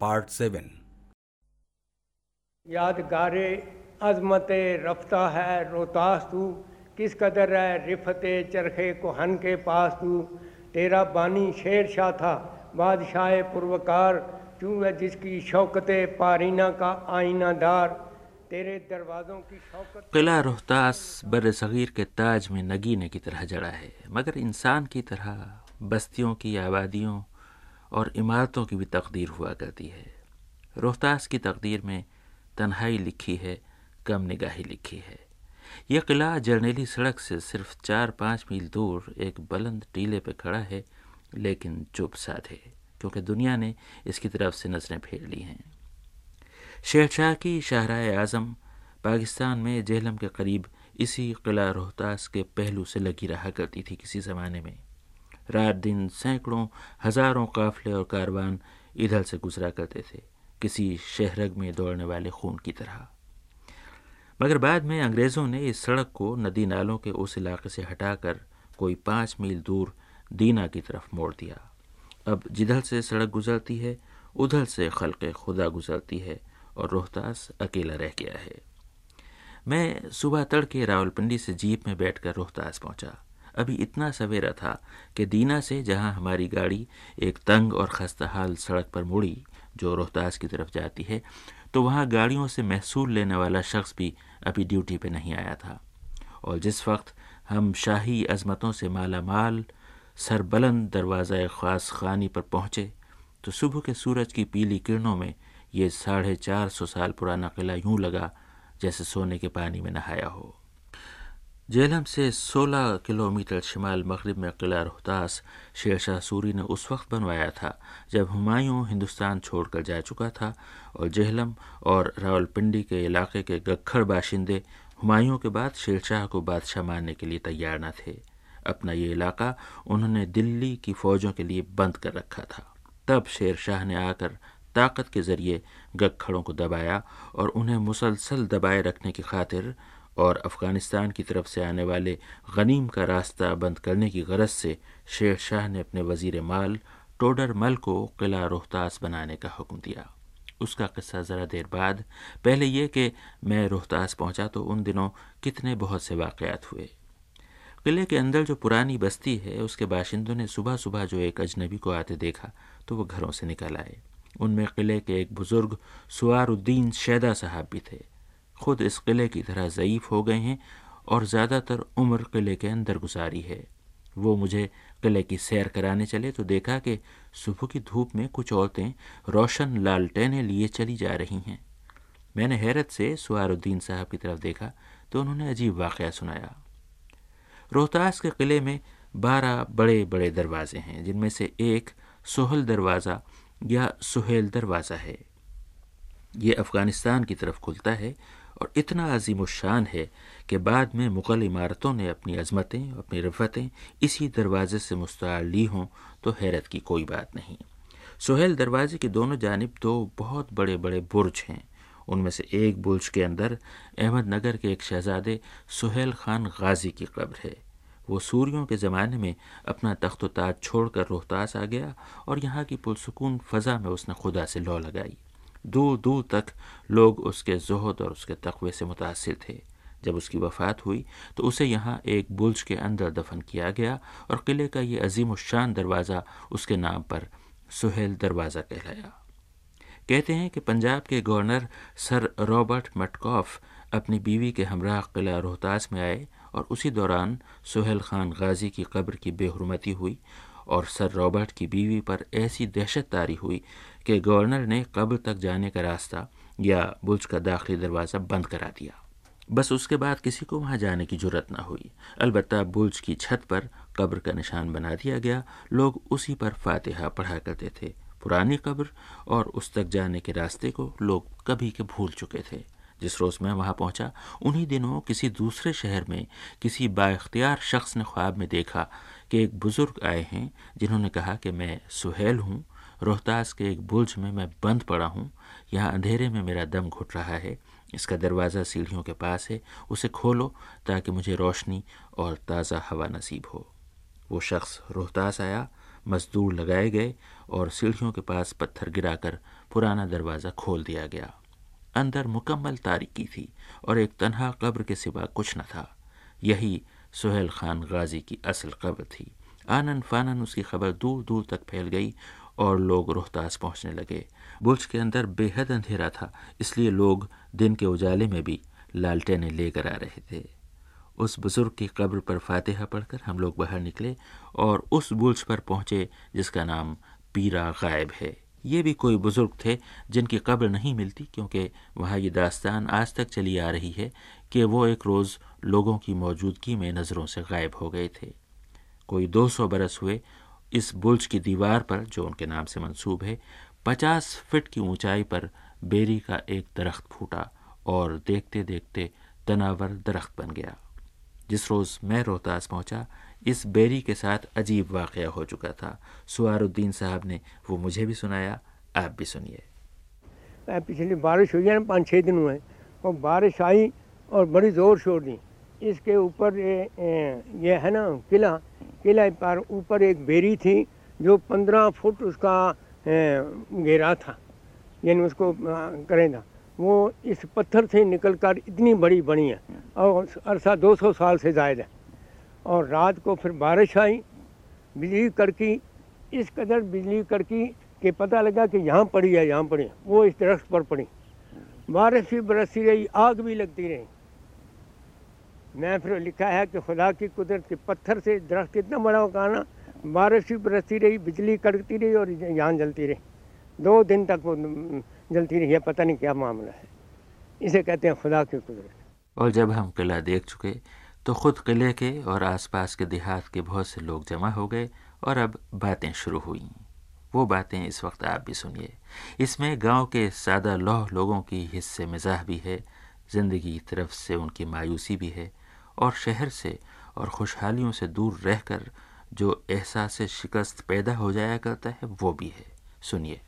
Part seven. यादगारे अजमत रफ्ता है रोहतास तू किस कदर है रिफत चरखे कोहन के पास तू तेरा बानी शेर शाह था बादशाह पुरवकार तू है जिसकी शौकत पारीना का आईना दार। तेरे दरवाज़ों की शौकत किला रोहतास बर सग़ीर के ताज में नगीने की तरह जड़ा है मगर इंसान की तरह बस्तियों की आबादियों और इमारतों की भी तकदीर हुआ करती है। रोहतास की तकदीर में तन्हाई लिखी है, कम निगाही लिखी है। यह किला जर्नेली सड़क से सिर्फ़ चार पाँच मील दूर एक बुलंद टीले पर खड़ा है, लेकिन चुप साधे क्योंकि दुनिया ने इसकी तरफ़ से नज़रें फेर ली हैं। शेरशाह की शाहरा आज़म पाकिस्तान में जेहलम के करीब इसी किला रोहतास के पहलू से लगी रहा करती थी किसी ज़माने में। रात दिन सैकड़ों, हज़ारों काफले और कारवान इधर से गुजरा करते थे, किसी शहरग में दौड़ने वाले खून की तरह। मगर बाद में अंग्रेज़ों ने इस सड़क को नदी नालों के उस इलाके से हटाकर कोई पाँच मील दूर दीना की तरफ़ मोड़ दिया। अब जिधर से सड़क गुजरती है, उधर से खलक खुदा गुजरती है और रोहतास अकेला रह गया है। मैं सुबह तड़के रावलपिंडी से जीप में बैठकर रोहतास पहुँचा। अभी इतना सवेरा था कि दीना से जहाँ हमारी गाड़ी एक तंग और खस्ता हाल सड़क पर मुड़ी, जो रोहतास की तरफ़ जाती है तो वहाँ गाड़ियों से महसूल लेने वाला शख्स भी अभी ड्यूटी पे नहीं आया था। और जिस वक्त हम शाही अजमतों से माला माल सरबलंद दरवाज़ा ख़ास खानी पर पहुँचे तो सुबह के सूरज की पीली किरणों में ये साढ़े चार सौ साल पुराना किला यूँ लगा, जैसे सोने के पानी में नहाया हो। जेलम से 16 किलोमीटर शिमाल मगरब में किला रोहतास शेरशाह सूरी ने उस वक्त बनवाया था जब हुमायूं हिंदुस्तान छोड़कर जा चुका था और जेहलम और रावलपिंडी के इलाके के गखड़ बाशिंदे हुमायूं के बाद शेरशाह को बादशाह मानने के लिए तैयार न थे अपना ये इलाका उन्होंने दिल्ली की फौजों के लिए बंद कर रखा था तब शेर शाह ने आकर ताकत के ज़रिए गखड़ों को दबाया और उन्हें मुसलसल दबाए रखने की खातिर और अफ़गानिस्तान की तरफ़ से आने वाले गनीम का रास्ता बंद करने की गरज से शेर शाह ने अपने वज़ीर माल टोडर मल को किला रोहतास बनाने का हुक्म दिया। उसका किस्सा ज़रा देर बाद पहले ये कि मैं रोहतास पहुँचा तो उन दिनों कितने बहुत से वाक़ात हुए। किले के अंदर जो पुरानी बस्ती है, उसके बाशिंदों ने सुबह सुबह जो एक अजनबी को आते देखा तो वो घरों से निकल आए। उनमें किले के एक बुज़ुर्ग सुआरुद्दीन शैदा साहब भी थे। खुद इस किले की तरह ज़यीफ़ हो गए हैं और ज़्यादातर उम्र किले के अंदर गुजारी है। वो मुझे किले की सैर कराने चले तो देखा कि सुबह की धूप में कुछ औरतें रोशन लालटेने लिए चली जा रही हैं। मैंने हैरत से सुआरुद्दीन साहब की तरफ़ देखा तो उन्होंने अजीब वाक़ सुनाया। रोहतास के किले में बारह बड़े बड़े दरवाजे हैं, जिनमें से एक सोहल दरवाज़ा या सुहेल दरवाज़ा है। ये अफ़गानिस्तान की तरफ़ खुलता है और इतना अजीम शान है कि बाद में मुग़ल इमारतों ने अपनी अजमतें, अपनी रफ़तें इसी दरवाज़े से मुस्तार ली हों तो हैरत की कोई बात नहीं। सुहेल दरवाजे की दोनों जानब दो बहुत बड़े बड़े बुर्ज हैं। उनमें से एक बुर्ज के अंदर अहमदनगर के एक शहजादे सुहेल खान गाजी की कब्र है। वो सूर्यों के ज़माने में अपना तख्त ताज छोड़कर रोहतास आ गया और यहाँ की पुरसकून फ़ज़ा में उसने खुदा से लौ लगाई। दूर दूर तक लोग उसके जहद और उसके तकवे से मुतासर थे। जब उसकी वफ़ात हुई तो उसे यहाँ एक बुल्ज के अंदर दफन किया गया और किले का ये अजीम शान दरवाज़ा उसके नाम पर सुहेल दरवाज़ा कहलाया। कहते हैं कि पंजाब के गवर्नर सर रॉबर्ट मटकॉफ अपनी बीवी के हमरा किला रोहतास में आए और उसी दौरान सुहेल खान गाजी की कब्र की बेहरमती हुई और सर रॉबर्ट की बीवी पर ऐसी दहशत तारी हुई कि गवर्नर ने कब्र तक जाने का रास्ता या बुल्ज का दाखिली दरवाज़ा बंद करा दिया। बस उसके बाद किसी को वहाँ जाने की ज़रूरत ना हुई। अलबत् बुल्ज की छत पर कब्र का निशान बना दिया गया। लोग उसी पर फातिहा पढ़ा करते थे। पुरानी कब्र और उस तक जाने के रास्ते को लोग कभी के भूल चुके थे। जिस रोज़ मैं वहाँ पहुँचा, उन्हीं दिनों किसी दूसरे शहर में किसी बाख्तियार शख्स ने ख्वाब में देखा कि एक बुज़ुर्ग आए हैं, जिन्होंने कहा कि मैं सुहेल हूँ रोहतास के एक बुर्ज में मैं बंद पड़ा हूँ। यहाँ अंधेरे में मेरा दम घुट रहा है। इसका दरवाज़ा सीढ़ियों के पास है। उसे खोलो ताकि मुझे रोशनी और ताज़ा हवा नसीब हो। वो शख्स रोहतास आया, मजदूर लगाए गए और सीढ़ियों के पास पत्थर गिराकर पुराना दरवाज़ा खोल दिया गया। अंदर मुकम्मल तारीकी थी और एक तनहा कब्र के सिवा कुछ न था। यही सुहेल खान गाजी की असल कब्र थी। आनन फानन उसकी खबर दूर दूर तक फैल गई और लोग रोहतास पहुँचने लगे। बुर्ज के अंदर बेहद अंधेरा था, इसलिए लोग दिन के उजाले में भी लालटेने लेकर आ रहे थे। उस बुज़ुर्ग की कब्र पर फातिहा पढ़कर हम लोग बाहर निकले और उस बुर्ज पर पहुँचे, जिसका नाम पीरा गायब है। ये भी कोई बुज़ुर्ग थे जिनकी कब्र नहीं मिलती, क्योंकि वहाँ ये दास्तान आज तक चली आ रही है कि वो एक रोज़ लोगों की मौजूदगी में नज़रों से गायब हो गए थे। कोई 200 बरस हुए इस बुर्ज की दीवार पर, जो उनके नाम से मंसूब है, पचास फिट की ऊंचाई पर बेरी का एक दरख्त फूटा और देखते देखते तनावर दरख्त बन गया। जिस रोज़ मैं रोहतास पहुँचा, इस बेरी के साथ अजीब वाक़ हो चुका था। सुहारुद्दीन साहब ने वो मुझे भी सुनाया, आप भी सुनिए। पिछली बारिश हुई है ना पाँच छः दिन हुए और बारिश आई और बड़ी ज़ोर शोर दी। इसके ऊपर ये, है ना किला किला पर ऊपर एक बेरी थी जो पंद्रह फुट उसका घेरा था। यानी उसको करें था। वो इस पत्थर से निकल कर इतनी बड़ी बनी है और अरसा 200 साल से जायद है। और रात को फिर बारिश आई बिजली कड़की इस कदर बिजली कड़की कि पता लगा कि यहाँ पड़ी है यहाँ पड़ी है। वो इस दरख्त पर पड़ी। बारिश भी बरसती रही आग भी लगती रही। मैं फिर लिखा है कि खुदा की कुदरत के पत्थर से दरख्त कितना बड़ा होगा ना। बारिश भी बरसती रही, बिजली कड़कती रही और यहाँ जलती रही। दो दिन तक वो जलती रही है पता नहीं क्या मामला है। इसे कहते हैं खुदा की कुदरत। और जब हम किला देख चुके तो ख़ुद किले के और आसपास के देहात के बहुत से लोग जमा हो गए और अब बातें शुरू हुई। वो बातें इस वक्त आप भी सुनिए। इसमें गाँव के सादा लौह लोगों की हिस्से मिजाह भी है, ज़िंदगी तरफ़ से उनकी मायूसी भी है। और शहर से और खुशहालियों से दूर रहकर जो एहसास शिकस्त पैदा हो जाया करता है वो भी है। सुनिए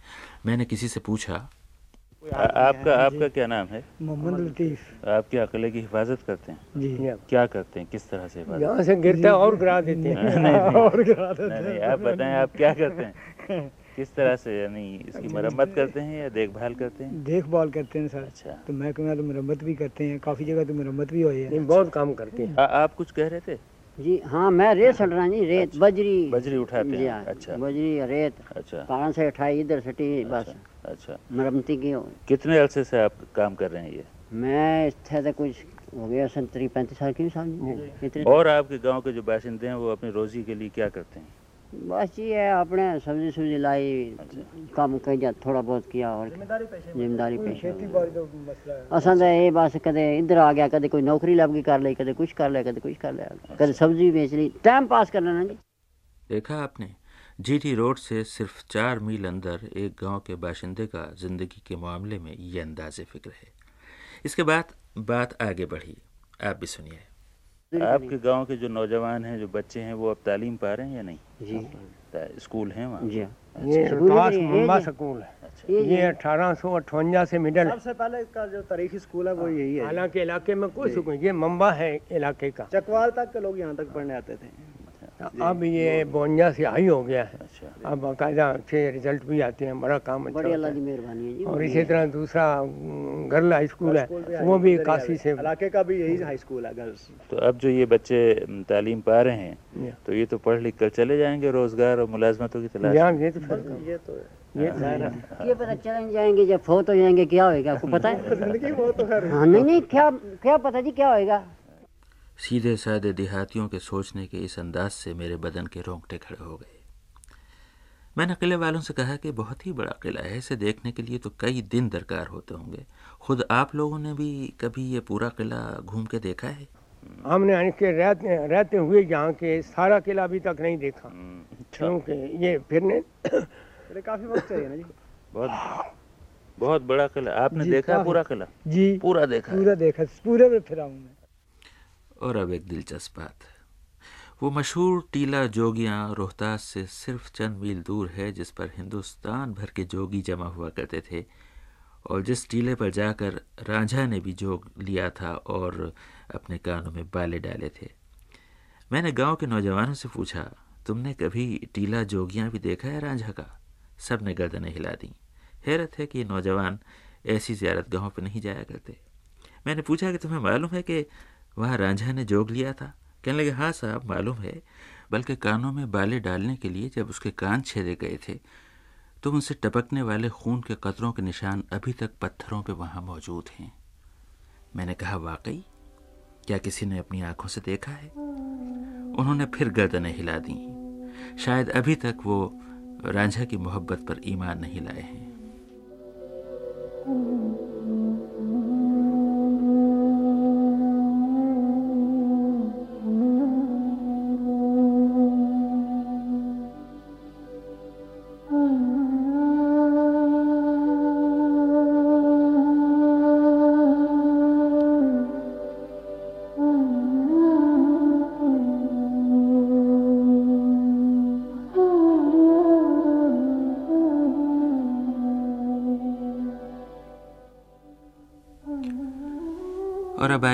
मैंने किसी से पूछा आपका आपका क्या नाम है? मोहम्मद लतीफ़। आप क्या किले की हिफाजत करते हैं? जी। क्या करते हैं? किस तरह से यहाँ से गिरता है और गिरा देते हैं। और गिरा देते नहीं, नहीं, आप बताएँ आप क्या करते हैं? किस तरह से यानी इसकी मरम्मत करते हैं या देखभाल करते हैं? देखभाल करते हैं सर। अच्छा। तो महकमे तो मरम्मत भी करते हैं काफ़ी जगह तो मरम्मत भी हुई है। नहीं, बहुत काम करते हैं। आ, आप कुछ कह रहे थे? जी हाँ मैं रेत सट रहा जी रेत अच्छा, बजरी। बजरी उठाते हैं हाँ अच्छा। बजरी रेत अच्छा। पहाड़ से उठाई इधर सटी बस। अच्छा अच्छा। मरम्मती की कितने अरसे से आप काम कर रहे हैं ये? मैं इतने तो कुछ हो गया संतरी पैंतीस साल की साल और आपके गाँव के जो बाशिंदे हैं वो अपनी रोजी के लिए क्या करते हैं? बस ये है अपने सब्ज़ी सुब्जी लाई कम कहीं थोड़ा बहुत किया और ज़िम्मेदारी पेश खेती तो ये बस कदे इधर आ गया कदे कोई नौकरी लग गई कर ली कदे कुछ कर लिया कदे कुछ कर लिया कदे सब्ज़ी बेच ली। टाइम पास कर लेना जी। देखा आपने जीटी रोड से सिर्फ़ चार मील अंदर एक गाँव के बाशिंदे का ज़िंदगी के मामले में ये अंदाज फ़िक्र है। इसके बाद बात आगे बढ़ी। आप भी सुनिए। आपके गाँव के जो नौजवान हैं जो बच्चे हैं वो अब तालीम पा रहे हैं या नहीं? जी। स्कूल हैं वहाँ? जी। ये स्कूल है, मुंबा ये- स्कूल है। अच्छा। अठारह सौ अठवंजा से मिडल। सबसे पहले का जो तारीखी स्कूल है वो यही है। हालाँकि इलाके में कोई सुकून ये मम्बा है इलाके का। चकवाल तक के लोग यहाँ तक पढ़ने आते थे। अब ये बवंजा से हाई हो गया। है अच्छा। अब बाकायदा अच्छे रिज़ल्ट भी आते हैं बड़ा काम अच्छा बड़ी होता अल्लाह है। की मेहरबानी है और इसी तरह दूसरा गर्ल हाई स्कूल है वो भी काशी से इलाके का भी यही हाई स्कूल है गर्ल्स। तो अब जो ये बच्चे तालीम पा रहे हैं तो ये तो पढ़ लिख कर चले जाएँगे रोज़गार और मुलाजमतों की तलाश। यहाँ ये तो ये तो ये तो ये पता चले जाएँगे जब फोत हो जाएँगे क्या होएगा आपको पता है? तो हाँ नहीं नहीं क्या क्या पता जी क्या होएगा? सीधे साधे देहातियों के सोचने के इस अंदाज से मेरे बदन के रोंगटे खड़े हो गए। मैंने किले वालों से कहा कि बहुत ही बड़ा किला है इसे देखने के लिए तो कई दिन दरकार होते होंगे। खुद आप लोगों ने भी कभी ये पूरा किला घूम के देखा है? हमने यानी कि रहते रहते हुए यहाँ के सारा किला अभी तक नहीं देखा। हम्म, अच्छा। क्योंकि ये फिरने काफ़ी वक्त चाहिए ना जी। बहुत बहुत बड़ा किला। आपने देखा पूरा किला? जी। पूरा देखा पूरा देखा पूरे में फिरा हूँ मैं। और अब एक दिलचस्प बात। वो मशहूर टीला जोगियाँ रोहतास से सिर्फ़ चंद मील दूर है, जिस पर हिंदुस्तान भर के जोगी जमा हुआ करते थे। और जिस टीले पर जाकर रांझा ने भी जोग लिया था और अपने कानों में बाले डाले थे। मैंने गाँव के नौजवानों से पूछा, तुमने कभी टीला जोगियाँ भी देखा है रांझा का? सबने गर्दनें हिला दी। हैरत है कि नौजवान ऐसी ज्यारत गाहों पर नहीं जाया करते। मैंने पूछा कि तुम्हें मालूम है कि वहाँ रांझा ने जोग लिया था। कहने लगे हाँ साहब, मालूम है। बल्कि कानों में बाले डालने के लिए जब उसके कान छेदे गए थे तो उनसे टपकने वाले खून के कतरों के निशान अभी तक पत्थरों पे वहाँ मौजूद हैं। मैंने कहा, वाकई? क्या किसी ने अपनी आँखों से देखा है? उन्होंने फिर गर्दनें हिला दी। शायद अभी तक वो रांझा की मोहब्बत पर ईमान नहीं लाए हैं।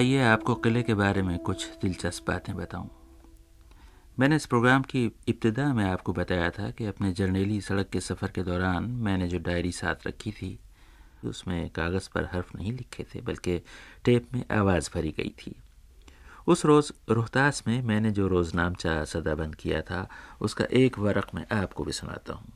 आइए आपको किले के बारे में कुछ दिलचस्प बातें बताऊँ। मैंने इस प्रोग्राम की इब्तदा में आपको बताया था कि अपने जर्नेली सड़क के सफ़र के दौरान मैंने जो डायरी साथ रखी थी, उसमें कागज़ पर हर्फ नहीं लिखे थे, बल्कि टेप में आवाज़ भरी गई थी उस रोज़ रोहतास में मैंने जो रोज़नामचा सदाबंद किया था, उसका एक वरक मैं आपको भी सुनाता हूँ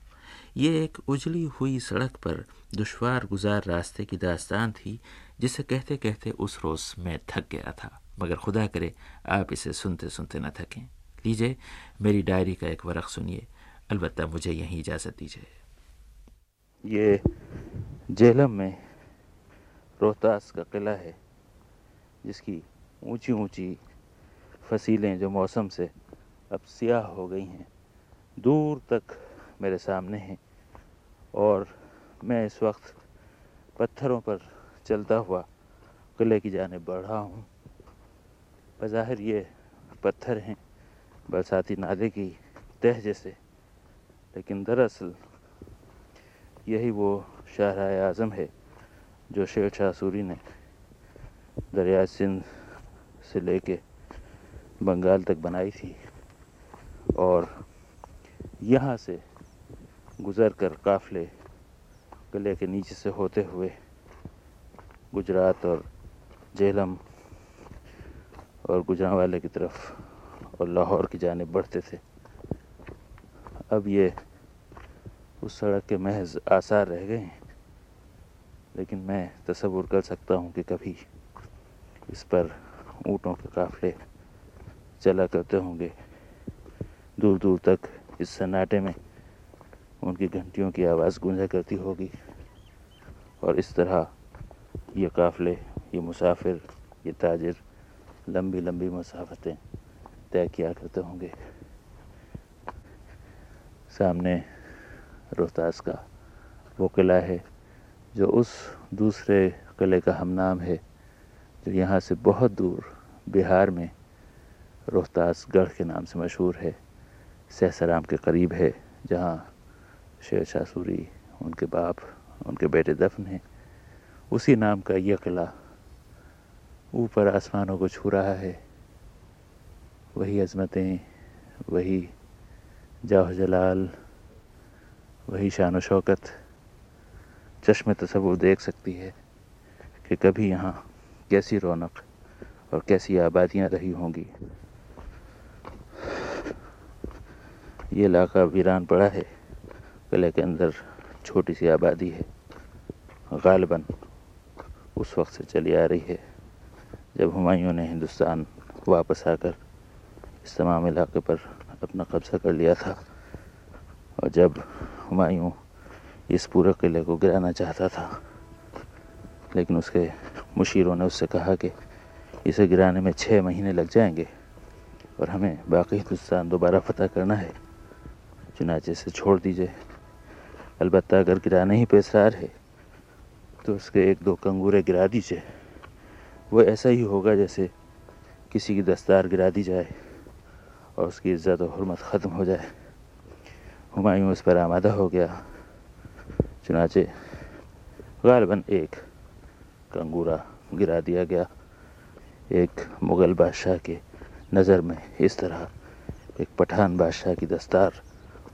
ये एक उजली हुई सड़क पर दुशवार गुजार रास्ते की दास्तान थी जिसे कहते कहते उस रोज़ मैं थक गया था। मगर खुदा करे, आप इसे सुनते सुनते न थकें। लीजिए, मेरी डायरी का एक वरक सुनिए। अलबत् मुझे यहीं इजाज़त दीजिए। ये जेलम में रोहतास का किला है, जिसकी ऊँची ऊँची फसीलें जो मौसम से अब सियाह हो गई हैं, दूर तक मेरे सामने हैं। और मैं इस वक्त पत्थरों पर चलता हुआ किले की जाने बढ़ हूँ। बज़ाहिर ये पत्थर हैं, बरसाती नाले की तह जैसे। लेकिन दरअसल यही वो शाहरा आज़म है, जो शेर शाह सूरी ने दरिया सिंध से लेके बंगाल तक बनाई थी और यहाँ से गुज़र कर काफ़ले गले के नीचे से होते हुए गुजरात और जेलम और गुजरावाले की तरफ़ और लाहौर की जाने बढ़ते थे। अब ये उस सड़क के महज आसार रह गए हैं, लेकिन मैं तस्वुर कर सकता हूँ कि कभी इस पर ऊँटों के काफ़ले चला करते होंगे। दूर दूर तक इस सन्नाटे में उनकी घंटियों की आवाज़ गूंजा करती होगी और इस तरह ये काफ़ले, ये मुसाफिर, ये ताजर, लंबी लंबी मुसाफतें तय किया करते होंगे। सामने रोहतास का वो किला है, जो उस दूसरे किले का हम नाम है, जो यहाँ से बहुत दूर बिहार में रोहतास गढ़ के नाम से मशहूर है। सहसराम के करीब है, जहाँ शेर शाह सूरी, उनके बाप, उनके बेटे दफन हैं। उसी नाम का यह किला ऊपर आसमानों को छू रहा है। वही अजमतें, वही जाह जलाल, वही शान शौकत। चश्मे तस्वुर देख सकती है कि कभी यहाँ कैसी रौनक और कैसी आबादियाँ रही होंगी। ये इलाका वीरान पड़ा है, किले के अंदर छोटी सी आबादी है, गालिबन। उस वक्त से चली आ रही है, जब हुमायूं ने हिंदुस्तान वापस आकर इस तमाम इलाके पर अपना कब्ज़ा कर लिया था। और जब हुमायूं इस पूरे किले को गिराना चाहता था, लेकिन उसके मुशीरों ने उससे कहा कि इसे गिराने में छः महीने लग जाएँगे और हमें बाकी हिंदुस्तान दोबारा फतह करना है। चुनाचे से छोड़ दीजिए। अलबत् अगर गिराने ही पे इसरार है तो उसके एक दो कंगूरे गिरा दीजिए। वो ऐसा ही होगा जैसे किसी की दस्तार गिरा दी जाए और उसकी इज़्ज़त और हरमत ख़त्म हो जाए। हुमायूं उस पर आमादा हो गया। चुनाचे गालबन एक कंगूरा गिरा दिया गया। एक मुग़ल बादशाह के नज़र में इस तरह एक पठान बादशाह की दस्तार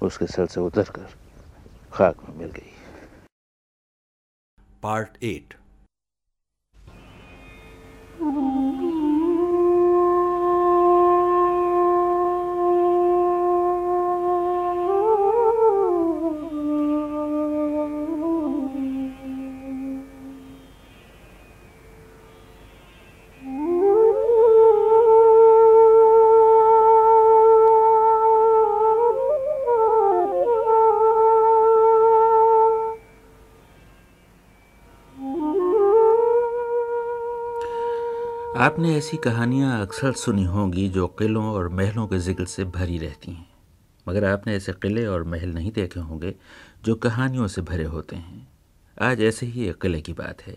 उसके सर से उतर कर खाक में मिल गई। पार्ट एट आपने ऐसी कहानियाँ अक्सर सुनी होंगी जो किलों और महलों के ज़िक्र से भरी रहती हैं। मगर आपने ऐसे किले और महल नहीं देखे होंगे जो कहानियों से भरे होते हैं। आज ऐसे ही एक किले की बात है।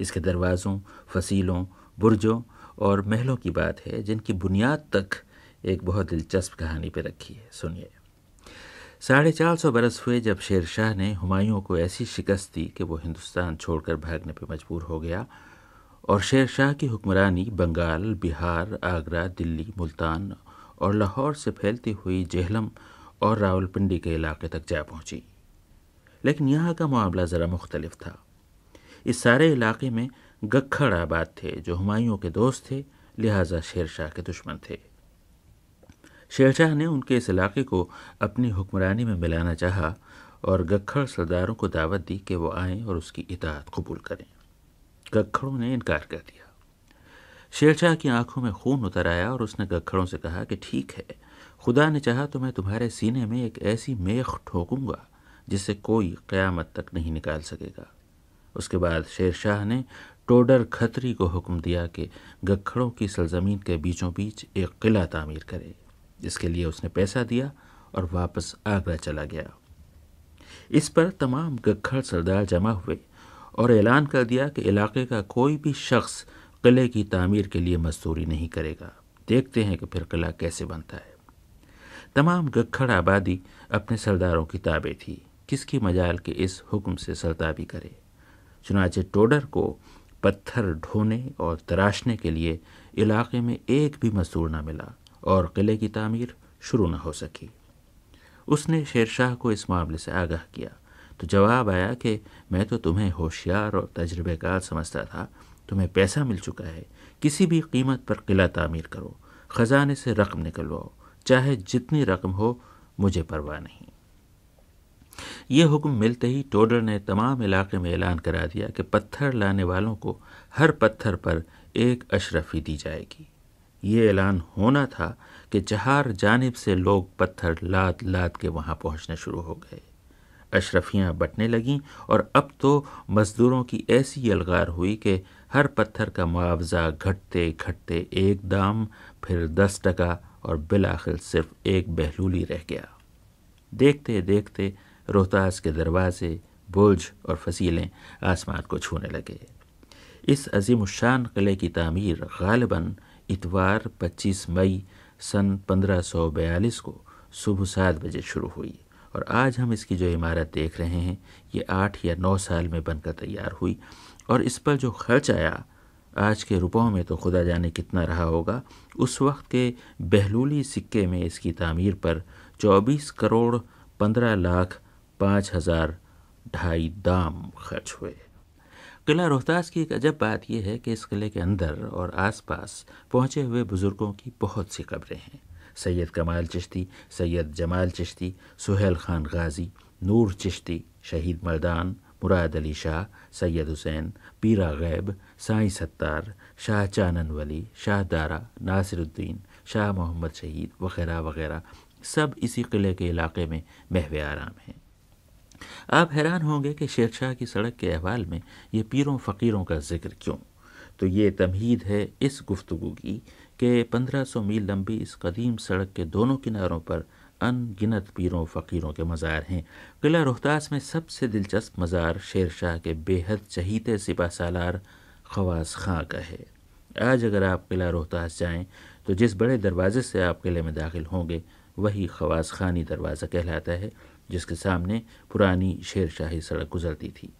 इसके दरवाज़ों, फसीलों, बुर्जों और महलों की बात है, जिनकी बुनियाद तक एक बहुत दिलचस्प कहानी पर रखी है। सुनिए। साढ़े चार सौ बरस हुए जब शेर शाह ने हुमायूं को ऐसी शिकस्त दी कि वो हिंदुस्तान छोड़कर भागने पर मजबूर हो गया और शेर शाह की हुक्मरानी बंगाल, बिहार, आगरा, दिल्ली, मुल्तान और लाहौर से फैलती हुई जेहलम और रावलपिंडी के इलाके तक जा पहुँची। लेकिन यहाँ का मामला ज़रा मुख्तलिफ़ था। इस सारे इलाके में गखड़ आबाद थे, जो हुमायूं के दोस्त थे, लिहाजा शेर शाह के दुश्मन थे। शेर शाह ने उनके इस इलाके को अपनी हुक्मरानी में मिलाना चाहा और गखड़ सरदारों को दावत दी कि वो आएँ और उसकी इतात कबूल करें। गखड़ों ने इनकार कर दिया। शेरशाह की आँखों में खून उतर आया और उसने गखड़ों से कहा कि ठीक है, खुदा ने चाहा तो मैं तुम्हारे सीने में एक ऐसी मेख ठोकूँगा जिसे कोई क़यामत तक नहीं निकाल सकेगा। उसके बाद शेर शाह ने टोडर खतरी को हुक्म दिया कि गखड़ों की सरजमीन के बीचों बीच एक किला तामीर करे इसके लिए उसने पैसा दिया और वापस आगरा चला गया। इस पर तमाम गखड़ सरदार जमा हुए। और ऐलान कर दिया कि इलाके का कोई भी शख्स किले की तामीर के लिए मजदूरी नहीं करेगा। देखते हैं कि फिर किला कैसे बनता है। तमाम गखड़ आबादी अपने सरदारों की ताबे थी। किसकी मजाल के इस हुक्म से सरताबी करे? चुनाचे टोडर को पत्थर ढोने और तराशने के लिए इलाके में एक भी मजदूर न मिला और किले की तामीर शुरू न हो सकी। उसने शेरशाह को इस मामले से आगाह किया। तो जवाब आया कि मैं तो तुम्हें होशियार और तजर्बेकार समझता था। तुम्हें पैसा मिल चुका है। किसी भी कीमत पर किला तामीर करो। ख़जाने से रकम निकलवाओ। चाहे जितनी रकम हो, मुझे परवाह नहीं। ये हुक्म मिलते ही टोडर ने तमाम इलाके में ऐलान करा दिया कि पत्थर लाने वालों को हर पत्थर पर एक अशरफी दी जाएगी। ये ऐलान होना था कि चार जानब से लोग पत्थर लाद लाद के वहाँ पहुँचने शुरू हो गए। अशरफियाँ बटने लगीं और अब तो मज़दूरों की ऐसी अलगार हुई कि हर पत्थर का मुआवजा घटते घटते एक दाम, फिर दस टका और बिल आखिर सिर्फ़ एक बहलूली रह गया। देखते देखते रोहतास के दरवाजे बुर्ज और फसीलें आसमान को छूने लगे। इस अजीम शान किले की तामीर गालिबा इतवार 25 मई सन 1542 को सुबह सात बजे शुरू हुई। और आज हम इसकी जो इमारत देख रहे हैं, ये आठ या नौ साल में बनकर तैयार हुई। और इस पर जो खर्च आया, आज के रुपयों में तो खुदा जाने कितना रहा होगा। उस वक्त के बहलूली सिक्के में इसकी तामीर पर चौबीस करोड़ पंद्रह लाख पाँच हज़ार ढाई दाम खर्च हुए। किला रोहतास की एक अजब बात यह है कि इस किले के अंदर और आसपास पहुँचे हुए बुज़ुर्गों की बहुत सी कब्रें हैं। सैयद कमाल चिश्ती, सैयद जमाल चिश्ती, सुहेल खान गाजी, नूर चिश्ती, शहीद मर्दान, मुराद अली शाह, सैयद हुसैन, पीरा गैब, साई सत्तार, शाह चानन वली, शाह दारा, नासिरुद्दीन, शाह मोहम्मद शहीद वगैरह वगैरह। सब इसी किले के इलाके में महवे आराम हैं। आप हैरान होंगे कि शेरशाह की सड़क के अहवाल में ये पीरों फ़कीरों का ज़िक्र क्यों? तो ये तमहीद है इस गुफ्तु की कि 1500 मील लंबी इस कदीम सड़क के दोनों किनारों पर अनगिनत पीरों, फ़कीरों के मज़ार हैं। किला रोहतास में सबसे दिलचस्प मज़ार शेर शाह के बेहद चहीते सिपा सालार खवास खां का है। आज अगर आप किला रोहतास जाएँ तो जिस बड़े दरवाज़े से आप किले में दाखिल होंगे, वही खवास खानी दरवाज़ा कहलाता है, जिसके सामने पुरानी शेर शाही सड़क गुजरती थी।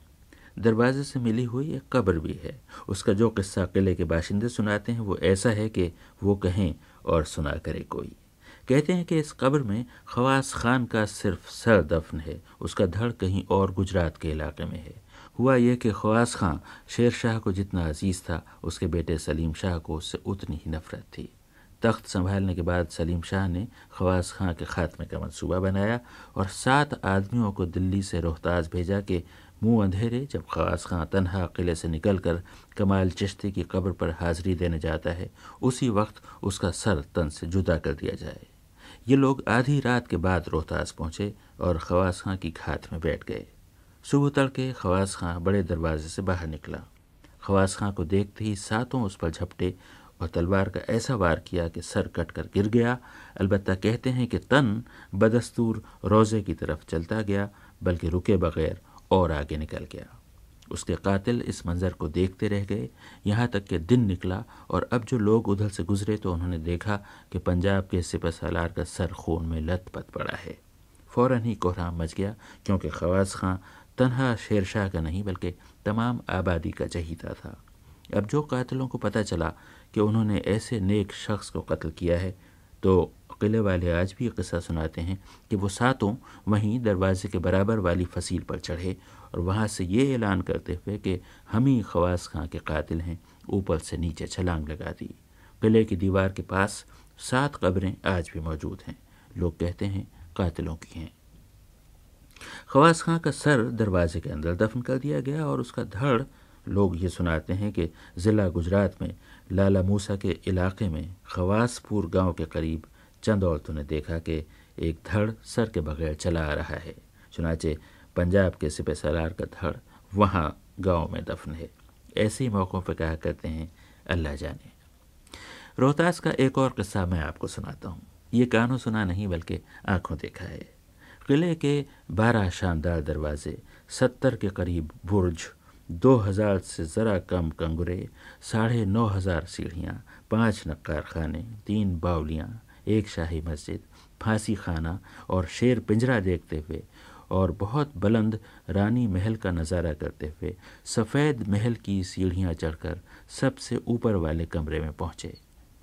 दरवाजे से मिली हुई एक कब्र भी है। उसका जो किस्सा किले के बाशिंदे सुनाते हैं, वो ऐसा है कि वो कहें और सुना करे कोई। कहते हैं कि इस कब्र में खवास खान का सिर्फ़ सर दफन है। उसका धड़ कहीं और गुजरात के इलाके में है। हुआ यह कि खवास खां शेर शाह को जितना अज़ीज़ था, उसके बेटे सलीम शाह को उससे उतनी ही नफरत थी। तख्त संभालने के बाद सलीम शाह ने खवास खां के खात्मे का मंसूबा बनाया और सात आदमियों को दिल्ली से रोहतास भेजा कि मुँह अंधेरे जब खवास खां तनहा किले से निकलकर कमाल चिश्ती की कब्र पर हाजिरी देने जाता है, उसी वक्त उसका सर तन से जुदा कर दिया जाए। ये लोग आधी रात के बाद रोहतास पहुँचे और खवास खां की घात में बैठ गए। सुबह तड़के खवास खां बड़े दरवाजे से बाहर निकला। खवास खां को देखते ही सातों उस पर झपटे और तलवार का ऐसा वार किया कि सर कट कर गिर गया। अलबत्ता कहते हैं कि तन बदस्तूर रोज़े की तरफ़ चलता गया, बल्कि रुके बगैर और आगे निकल गया। उसके कातिल इस मंज़र को देखते रह गए। यहाँ तक कि दिन निकला और अब जो लोग उधर से गुजरे तो उन्होंने देखा कि पंजाब के सिपह सालार का सर खून में लथपथ पड़ा है। फ़ौर ही कोहराम मच गया, क्योंकि खवास खां तनहा शेर शाह का नहीं, बल्कि तमाम आबादी का चहीता था। अब जो कातिलों को पता चला कि उन्होंने ऐसे नेक शख्स को कत्ल किया है तो किले वाले आज भी किस्सा सुनाते हैं कि वो सातों वहीं दरवाजे के बराबर वाली फसील पर चढ़े और वहाँ से ये ऐलान करते हुए कि हम ही खवास खां के कातिल हैं, ऊपर से नीचे छलांग लगा दी। किले की दीवार के पास सात कब्रें आज भी मौजूद हैं। लोग कहते हैं कातिलों की हैं। खवास खां का सर दरवाजे के अंदर दफन कर दिया गया और उसका धड़, लोग ये सुनाते हैं कि ज़िला गुजरात में लाला मूसा के इलाके में खवासपुर गाँव के करीब चंद औरतों ने देखा कि एक धड़ सर के बगैर चला आ रहा है। चुनाचे पंजाब के सिपह सलार का धड़ वहाँ गाँव में दफन है। ऐसे ही मौक़ों पर कहा करते हैं, अल्लाह जाने। रोहतास का एक और किस्सा मैं आपको सुनाता हूँ। ये कानों सुना नहीं, बल्कि आँखों देखा है। किले के बारह शानदार दरवाजे, सत्तर के करीब बुर्ज, दो हज़ार से ज़रा कम कंगुरे, साढ़े नौ हज़ार सीढ़ियाँ, पाँच नक्कार खाने, तीन बावलियाँ एक शाही मस्जिद, फांसी खाना और शेर पिंजरा देखते हुए और बहुत बुलंद रानी महल का नज़ारा करते हुए सफ़ेद महल की सीढ़ियाँ चढ़कर सबसे ऊपर वाले कमरे में पहुँचे।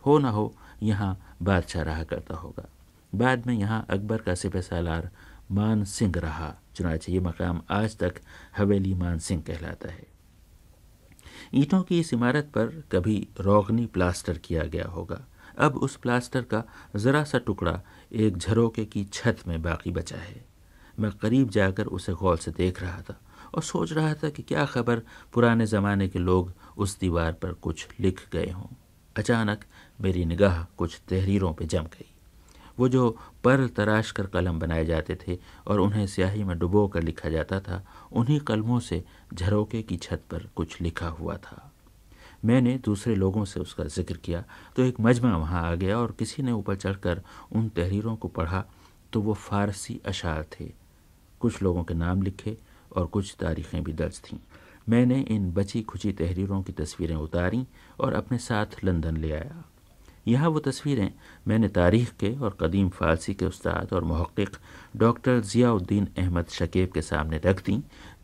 हो ना हो, यहाँ बादशाह रहा करता होगा। बाद में यहाँ अकबर का सिपह सालार मान सिंह रहा, चुनाचे ये मकाम आज तक हवेली मान सिंह कहलाता है। ईंटों की इस इमारत पर कभी रोगनी प्लास्टर किया गया होगा। अब उस प्लास्टर का ज़रा सा टुकड़ा एक झरोके की छत में बाकी बचा है। मैं करीब जाकर उसे गौर से देख रहा था और सोच रहा था कि क्या खबर पुराने ज़माने के लोग उस दीवार पर कुछ लिख गए हों। अचानक मेरी निगाह कुछ तहरीरों पर जम गई। वो जो पर तराश कर कलम बनाए जाते थे और उन्हें स्याही में डुबो कर लिखा जाता था, उन्हीं कलमों से झरोके की छत पर कुछ लिखा हुआ था। मैंने दूसरे लोगों से उसका ज़िक्र किया। तो एक मजमा वहाँ आ गया और किसी ने ऊपर चढ़कर उन तहरीरों को पढ़ा। तो वो फारसी अशार थे। कुछ लोगों के नाम लिखे और कुछ तारीखें भी दर्ज थीं। मैंने इन बची खुची तहरीरों की तस्वीरें उतारी और अपने साथ लंदन ले आया। यहाँ वो तस्वीरें मैंने तारीख़ के और कदीम फ़ारसी के उस्ताद और महक़ डॉक्टर ज़ियाउद्दीन अहमद शकीब के सामने रख दी,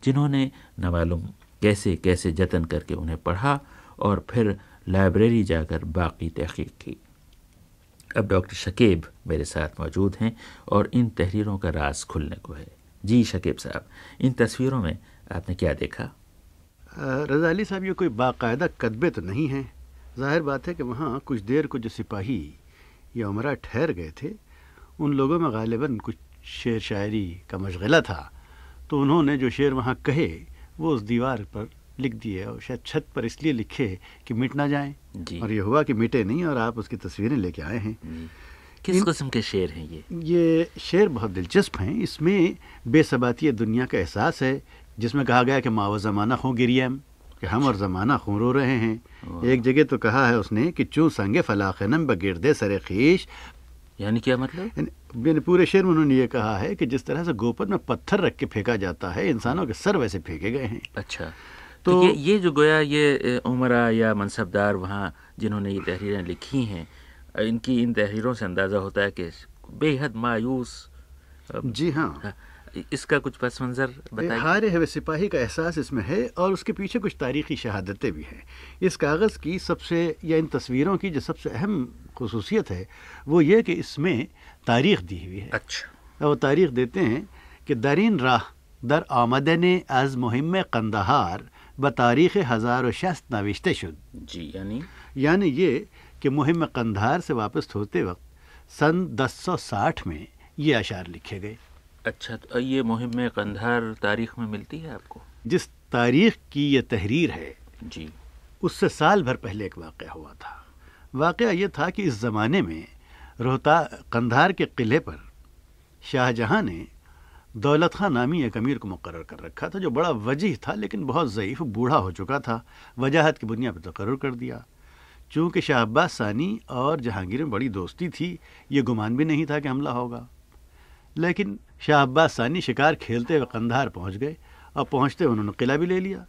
जिन्होंने न मालूम कैसे कैसे जतन करके उन्हें पढ़ा और फिर लाइब्रेरी जाकर बाकी तहकीक की। अब डॉक्टर शकीब मेरे साथ मौजूद हैं और इन तहरीरों का राज खुलने को है। जी शकीब साहब, इन तस्वीरों में आपने क्या देखा? रज़ा अली साहब, ये कोई बाकायदा कदबे तो नहीं हैं। ज़ाहिर बात है कि वहाँ कुछ देर को जो सिपाही या उमरा ठहर गए थे, उन लोगों में गालिबा कुछ शेर शायरी का मशगला था। तो उन्होंने जो शेर वहाँ कहे, वो उस दीवार पर लिख दिए और शायद छत पर इसलिए लिखे कि मिट ना जाए। और ये हुआ कि मिटे नहीं और आप उसकी तस्वीरें लेके आए हैं। किस किस्म के शेर हैं ये? ये शेर बहुत दिलचस्प हैं। इसमें बेसबाती दुनिया का एहसास है जिसमें कहा गया कि माव ज़माना हो। गिरियम कि हम और ज़माना खून रो रहे हैं। एक जगह तो कहा है उसने कि चू संगे फलाखनम बगिरदे सरे खीश। यानी क्या मतलब? मैंने पूरे शेर में उन्होंने ये कहा है कि जिस तरह से गोपर में पत्थर रख के फेंका जाता है इंसानों के सर वैसे फेंके गए हैं। अच्छा। तो, तो ये, ये जो गोया ये उमरा या मनसबदार वहाँ जिन्होंने ये तहरीरें लिखी हैं इनकी इन तहरीरों से अंदाज़ा होता है कि बेहद मायूस जी हाँ, हाँ इसका कुछ पस मंजर बताइए। हारे हुए सिपाही का एहसास इसमें है और उसके पीछे कुछ तारीखी शहादतें भी हैं। इस कागज़ की सबसे या इन तस्वीरों की जो सबसे अहम खसूसियत है वो ये कि इसमें तारीख दी हुई है। अच्छा। वो तारीख देते हैं कि दरीन राह दर आमदन आज मुहिम कंदहार तारीख हज़ार शस्त नविश्ते शुद जी यानी यानी ये कि मुहिम कंधार से वापस होते वक्त सन 1060 में ये अशार लिखे गए अच्छा तो ये मुहिम में कंधार तारीख में मिलती है आपको जिस तारीख की ये तहरीर है जी उससे साल भर पहले एक वाक़ हुआ था वाक़ ये था कि इस ज़माने में रोहता कंधार के किले पर शाहजहाँ ने दौलत खां नामी एक अमीर को मुकर कर रखा था, जो बड़ा वजीह था, लेकिन बहुत ज़यीफ़ बूढ़ा हो चुका था। वजाहत की बुनियाद पर तकर कर दिया। चूँकि शाह अब्बास सानी और जहांगीर में बड़ी दोस्ती थी, ये गुमान भी नहीं था कि हमला होगा। लेकिन शाह अब्बास सानी शिकार खेलते हुए कंधार पहुँच गए और पहुँचते उन्होंने किला भी ले लिया।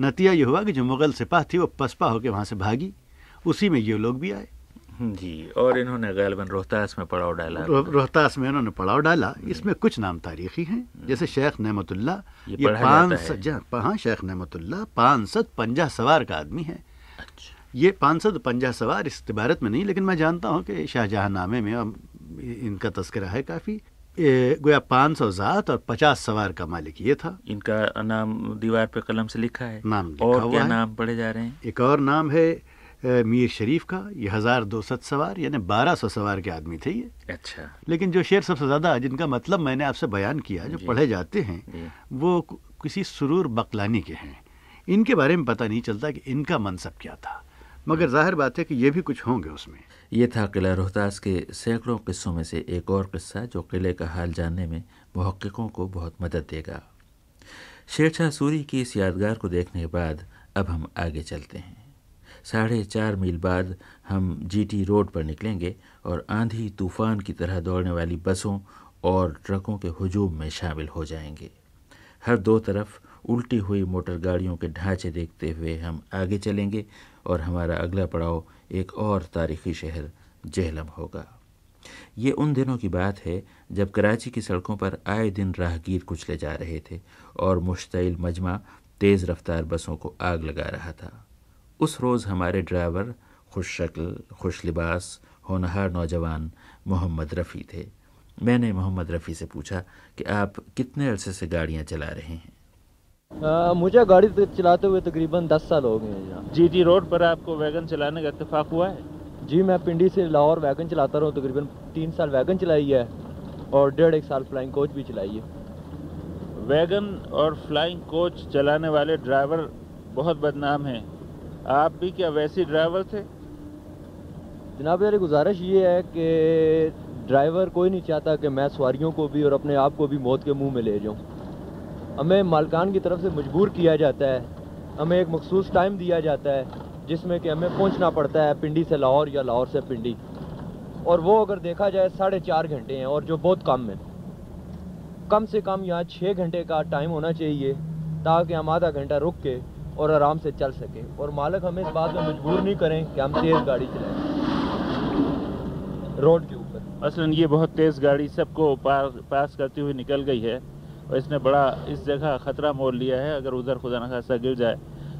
नतीजा ये हुआ कि जो मुग़ल सिपाह थी, वो पसपा होकर वहाँ से भागी। उसी में ये लोग भी आए। जी और इन्होंने गालबन रोहतास में पड़ाव डाला। रो, रोहतास में उन्होंने पड़ाव डाला। इसमें कुछ नाम तारीखी हैं। जैसे शेख नमतुल्ला ये ये पाँच सौ हाँ। शेख नमतुल्ला पाँच सौ पंजा सवार का आदमी है। अच्छा। ये पाँच सौ पंजा सवार इस इबारत में नहीं लेकिन मैं जानता हूँ कि शाहजहाँ नामे में इनका तस्करा है काफ़ी। गोया पाँच सौ ज़ात और पचास सवार का मालिक ये था। इनका नाम दीवार पे कलम से लिखा है। नाम लिखा और क्या है। नाम पढ़े जा रहे हैं? एक और नाम है मीर शरीफ का ये हज़ार दो सत सवार यानी बारह सौ सवार के आदमी थे ये। अच्छा। लेकिन जो शेर सबसे ज़्यादा जिनका मतलब मैंने आपसे बयान किया जो पढ़े जाते हैं वो किसी सुरूर बकलानी के हैं। इनके बारे में पता नहीं चलता कि इनका मनसब क्या था। मगर ज़ाहिर बात है कि ये भी कुछ होंगे उसमें। ये था किला रोहतास के सैकड़ों किस्सों में से एक और किस्सा जो किले का हाल जानने में महक्कों को बहुत मदद देगा। शेरशाह सूरी की इस यादगार को देखने के बाद अब हम आगे चलते हैं। साढ़े चार मील बाद हम जीटी रोड पर निकलेंगे और आंधी तूफ़ान की तरह दौड़ने वाली बसों और ट्रकों के हजूम में शामिल हो जाएँगे। हर दो तरफ़ उल्टी हुई मोटर गाड़ियों के ढांचे देखते हुए हम आगे चलेंगे और हमारा अगला पड़ाव एक और तारीखी शहर जहलम होगा। ये उन दिनों की बात है जब कराची की सड़कों पर आए दिन राहगीर कुचले जा रहे थे और मुश्तइल मजमा तेज़ रफ्तार बसों को आग लगा रहा था। उस रोज़ हमारे ड्राइवर खुश शक्ल खुश लिबास होनहार नौजवान मोहम्मद रफ़ी थे। मैंने मोहम्मद रफ़ी से पूछा कि आप कितने अरसे से गाड़ियाँ चला रहे हैं? आ, मुझे गाड़ी तो चलाते हुए तकरीबन दस साल हो गए हैं जी जीटी रोड पर आपको वैगन चलाने का इतफाक़ हुआ है? जी मैं पिंडी से लाहौर वैगन चलाता रहा हूँ तकरीबन तीन साल वैगन चलाई है और डेढ़ एक साल फ्लाइंग कोच भी चलाई है। वैगन और फ्लाइंग कोच चलाने वाले ड्राइवर बहुत बदनाम हैं। आप भी क्या वैसे ड्राइवर थे? जनाब यार गुजारिश ये है कि ड्राइवर कोई नहीं चाहता कि मैं सवारियों को भी और अपने आप को भी मौत के मुँह में ले जाऊँ। हमें मालकान की तरफ़ से मजबूर किया जाता है। हमें एक मखसूस टाइम दिया जाता है, जिसमें कि हमें पहुँचना पड़ता है पिंडी से लाहौर या लाहौर से पिंडी। और वो अगर देखा जाए, साढ़े चार घंटे हैं और जो बहुत कम है। कम से कम यहाँ छः घंटे का टाइम होना चाहिए, ताकि हम आधा घंटा रुक के और आराम से चल सके। और मालिक हमें इस बात में मजबूर नहीं करें कि हम तेज़ गाड़ी चलाएँ। रोड के ऊपर। मसलन ये बहुत तेज़ गाड़ी सबको पास करती हुई निकल गई है। और इसने बड़ा इस जगह ख़तरा मोल लिया है अगर उधर खुदा न खासा गिर जाए।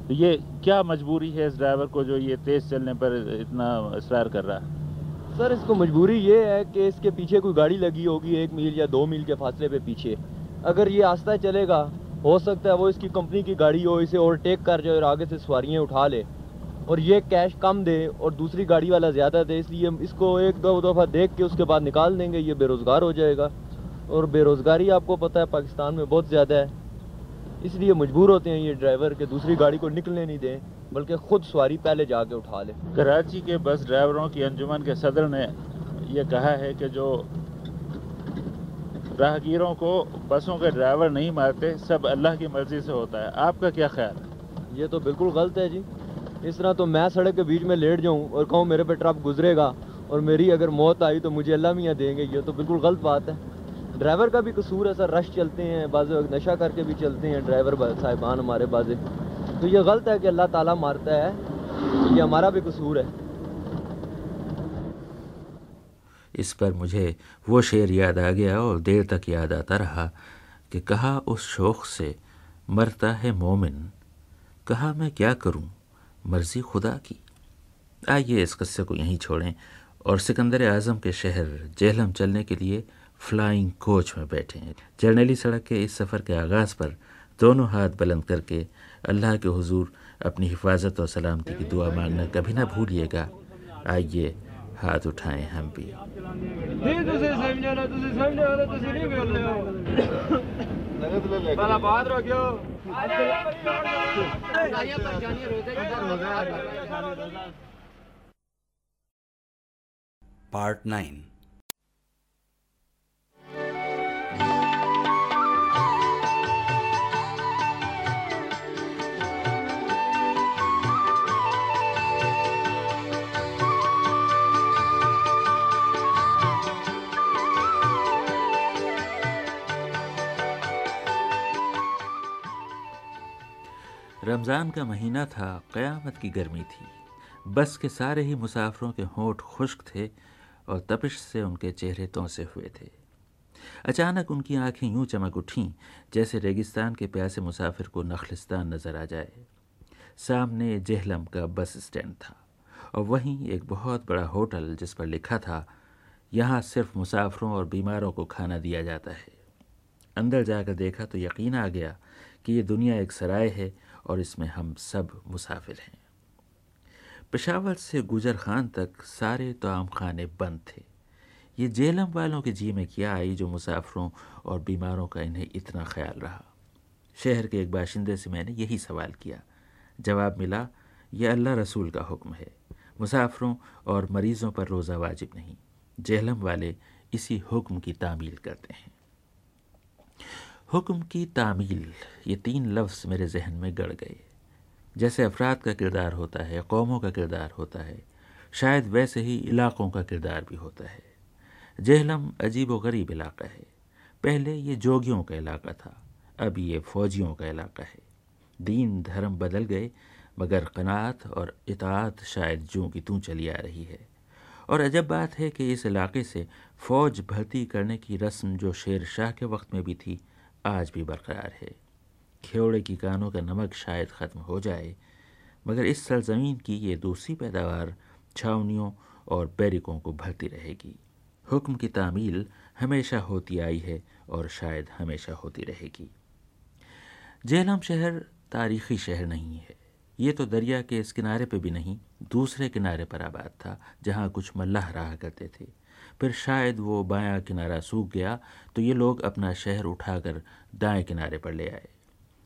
तो ये क्या मजबूरी है इस ड्राइवर को जो ये तेज़ चलने पर इतना इसरार कर रहा है? सर इसको मजबूरी ये है कि इसके पीछे कोई गाड़ी लगी होगी एक मील या दो मील के फासले पे पीछे। अगर ये आस्ता चलेगा हो सकता है वो इसकी कंपनी की गाड़ी हो, इसे ओवरटेक कर जाए और आगे से सवारियाँ उठा ले। और ये कैश कम दे और दूसरी गाड़ी वाला ज़्यादा दे, इसलिए इसको एक दो दफ़ा देख के उसके बाद निकाल देंगे, ये बेरोज़गार हो जाएगा। और बेरोज़गारी आपको पता है, पाकिस्तान में बहुत ज़्यादा है। इसलिए मजबूर होते हैं ये ड्राइवर के दूसरी गाड़ी को निकलने नहीं दें, बल्कि खुद सवारी पहले जाके उठा लें। कराची के बस ड्राइवरों की अंजुमन के सदर ने यह कहा है कि जो राहगीरों को बसों के ड्राइवर नहीं मारते, सब अल्लाह की मर्ज़ी से होता है। आपका क्या ख्याल है? ये तो बिल्कुल गलत है जी। इस तरह तो मैं सड़क के बीच में लेट जाऊँ और कहूँ, मेरे पे ट्रक गुजरेगा और मेरी अगर मौत आई तो मुझे अल्लाह मियाँ देंगे। ये तो बिल्कुल गलत बात है। ड्राइवर का भी कसूर है सर, रश चलते हैं, बाज़ नशा करके भी चलते हैं ड्राइवर साहिबान हमारे बाजे। तो ये गलत है कि अल्लाह ताला मारता है। ये हमारा भी कसूर है। इस पर मुझे वो शेर याद आ गया और देर तक याद आता रहा कि कहा उस शोख से, मरता है मोमिन। कहा मैं क्या करूँ, मर्ज़ी खुदा की। आइए इस कस्से को यहीं छोड़ें और सिकंदर आज़म के शहर जेहलम चलने के लिए फ्लाइंग कोच में बैठे। जर्नैली सड़क के इस सफ़र के आगाज़ पर दोनों हाथ बुलंद करके अल्लाह के हुजूर अपनी हिफाजत और सलामती की दुआ मांगना कभी ना भूलिएगा। आइए हाथ उठाए हम भी। Part nine. रमज़ान का महीना था, क़यामत की गर्मी थी। बस के सारे ही मुसाफरों के होंठ खुश्क थे और तपिश से उनके चेहरे तोंसे हुए थे। अचानक उनकी आँखें यूँ चमक उठीं, जैसे रेगिस्तान के प्यासे मुसाफिर को नखलिस्तान नज़र आ जाए। सामने जेहलम का बस स्टैंड था और वहीं एक बहुत बड़ा होटल जिस पर लिखा था, यहाँ सिर्फ़ मुसाफरों और बीमारों को खाना दिया जाता है। अंदर जाकर देखा तो यकीन आ गया कि ये दुनिया एक सराय है और इसमें हम सब मुसाफिर हैं। पेशावर से गुजर खान तक सारे तोआम खाने बंद थे। ये जेलम वालों के जी में क्या आई जो मुसाफरों और बीमारों का इन्हें इतना ख्याल रहा? शहर के एक बाशिंदे से मैंने यही सवाल किया। जवाब मिला, यह अल्लाह रसूल का हुक्म है। मुसाफरों और मरीज़ों पर रोज़ा वाजिब नहीं। जेहलम वाले इसी हुक्म की तामील करते हैं। हुक्म की तामील, ये तीन लफ्ज़ मेरे जहन में गड़ गए। जैसे अफराद का किरदार होता है, कौमों का किरदार होता है, शायद वैसे ही इलाक़ों का किरदार भी होता है। जहलम अजीब व गरीब इलाका है। पहले ये जोगियों का इलाका था, अब ये फ़ौजियों का इलाका है। दीन धर्म बदल गए, मगर कनात और इतात शायद जूँ की तू चली आ रही है। और अजब बात है कि इस इलाके से फ़ौज भर्ती करने की रस्म जो शेर शाह के वक्त में भी थी आज भी बरकरार है। खेवड़े की कानों का नमक शायद ख़त्म हो जाए, मगर इस सरजमीन की ये दूसरी पैदावार छावनियों और बैरिकों को भरती रहेगी। हुक्म की तामील हमेशा होती आई है और शायद हमेशा होती रहेगी। जेलम शहर तारीख़ी शहर नहीं है। ये तो दरिया के इस किनारे पे भी नहीं, दूसरे किनारे पर आबाद था, जहाँ कुछ मल्लाह रहा करते थे। फिर शायद वो बायां किनारा सूख गया तो ये लोग अपना शहर उठाकर दाएँ किनारे पर ले आए।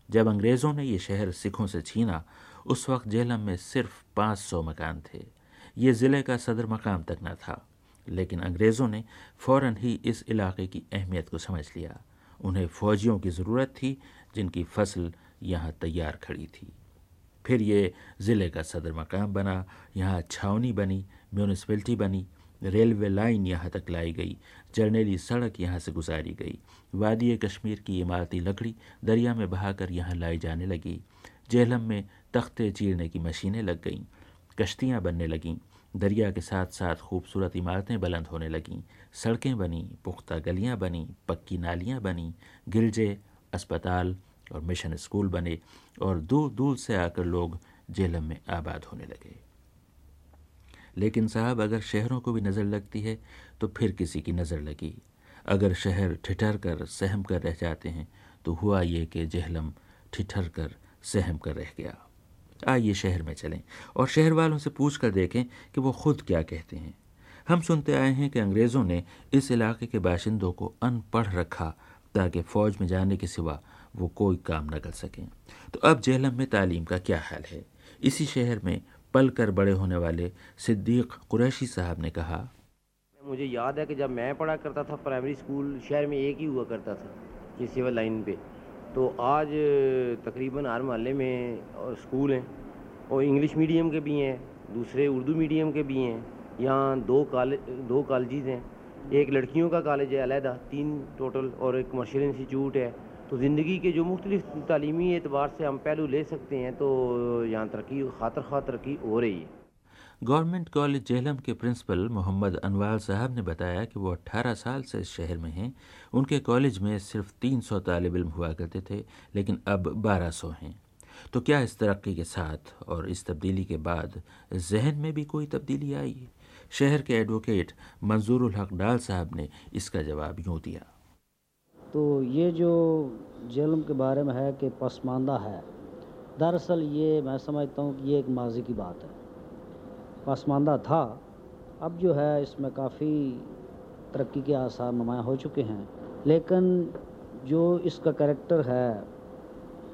जब अंग्रेज़ों ने ये शहर सिखों से छीना, उस वक्त जेलम में सिर्फ़ पाँच सौ मकान थे। ये ज़िले का सदर मकाम तक न था, लेकिन अंग्रेज़ों ने फ़ौर ही इस इलाके की अहमियत को समझ लिया। उन्हें फ़ौजियों की ज़रूरत थी, जिनकी फ़सल यहाँ तैयार खड़ी थी। फिर ये ज़िले का सदर मकाम बना, यहाँ छावनी बनी, म्यूनसिपलिटी बनी रेलवे लाइन यहाँ तक लाई गई। जर्नेली सड़क यहाँ से गुजारी गई। वादी कश्मीर की इमारती लकड़ी दरिया में बहाकर यहाँ लाई जाने लगी। जेहलम में तख्ते चीरने की मशीनें लग गईं। कश्तियाँ बनने लगीं। दरिया के साथ साथ खूबसूरत इमारतें बुलंद होने लगीं। सड़कें बनी, पुख्ता गलियाँ बनी, पक्की नालियाँ बनी। गिरजे, अस्पताल और मिशन स्कूल बने और दूर दूर से आकर लोग जेलम में आबाद होने लगे। लेकिन साहब, अगर शहरों को भी नज़र लगती है तो फिर किसी की नज़र लगी। अगर शहर ठिठर कर, सहम कर रह जाते हैं तो हुआ ये कि जहलम ठिठर कर, सहम कर रह गया। आइए शहर में चलें और शहर वालों से पूछ कर देखें कि वो खुद क्या कहते हैं। हम सुनते आए हैं कि अंग्रेज़ों ने इस इलाके के बाशिंदों को अनपढ़ रखा, ताकि फ़ौज में जाने के सिवा वो कोई काम न कर सकें। तो अब जहलम में तालीम का क्या हाल है? इसी शहर में पल कर बड़े होने वाले सिद्दीक कुरैशी साहब ने कहा, मुझे याद है कि जब मैं पढ़ा करता था प्राइमरी स्कूल शहर में एक ही हुआ करता था ये सिविल लाइन पे। तो आज, तकरीबन हर मोहल्ले में स्कूल हैं, और इंग्लिश मीडियम के भी हैं, दूसरे उर्दू मीडियम के भी हैं, यहाँ दो कॉलेज दो कॉलेज हैं। एक लड़कियों का कॉलेज है, अलहदा, तीन टोटल और एक कमर्शियल इंस्टीट्यूट है। तो ज़िंदगी के जो मुख्तलिफ़ तालीमी एतबार से हम पहलू ले सकते हैं तो यहाँ तरक्की, खातर खा तरक्की हो रही है। गवर्नमेंट कॉलेज जेहलम के प्रिंसिपल मोहम्मद अनवाल साहब ने बताया कि वो 18 साल से इस शहर में हैं। उनके कॉलेज में सिर्फ़ 300 तालब इम हुआ करते थे, लेकिन अब 1200 हैं। तो क्या इस तरक्की के साथ और इस तब्दीली के बाद जहन में भी कोई तब्दीली आई? शहर के एडवोकेट मंजूर हक डाल साहब ने इसका जवाब यूँ दिया। तो ये जो जेलम के बारे में है कि पसमानदा है, दरअसल ये मैं समझता हूँ कि ये एक माजी की बात है। पसमानदा था, अब जो है इसमें काफ़ी तरक्की के आसार नुमाया हो चुके हैं, लेकिन जो इसका करेक्टर है,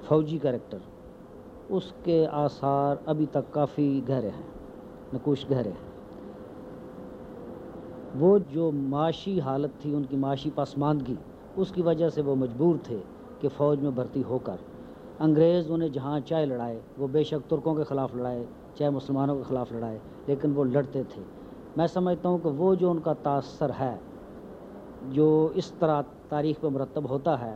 फौजी करेक्टर, उसके आसार अभी तक काफ़ी गहरे हैं, नकुश गहरे हैं। वो जो माशी हालत थी, उनकी माशी पसमानदगी उसकी वजह से वो मजबूर थे कि फ़ौज में भर्ती होकर। अंग्रेज़ उन्हें जहाँ चाहे लड़ाए, वो बेशक तुर्कों के ख़िलाफ़ लड़ाए, चाहे मुसलमानों के ख़िलाफ़ लड़ाए, लेकिन वो लड़ते थे। मैं समझता हूँ कि वो जो उनका तासर है, जो इस तरह तारीख़ पर मरतब होता है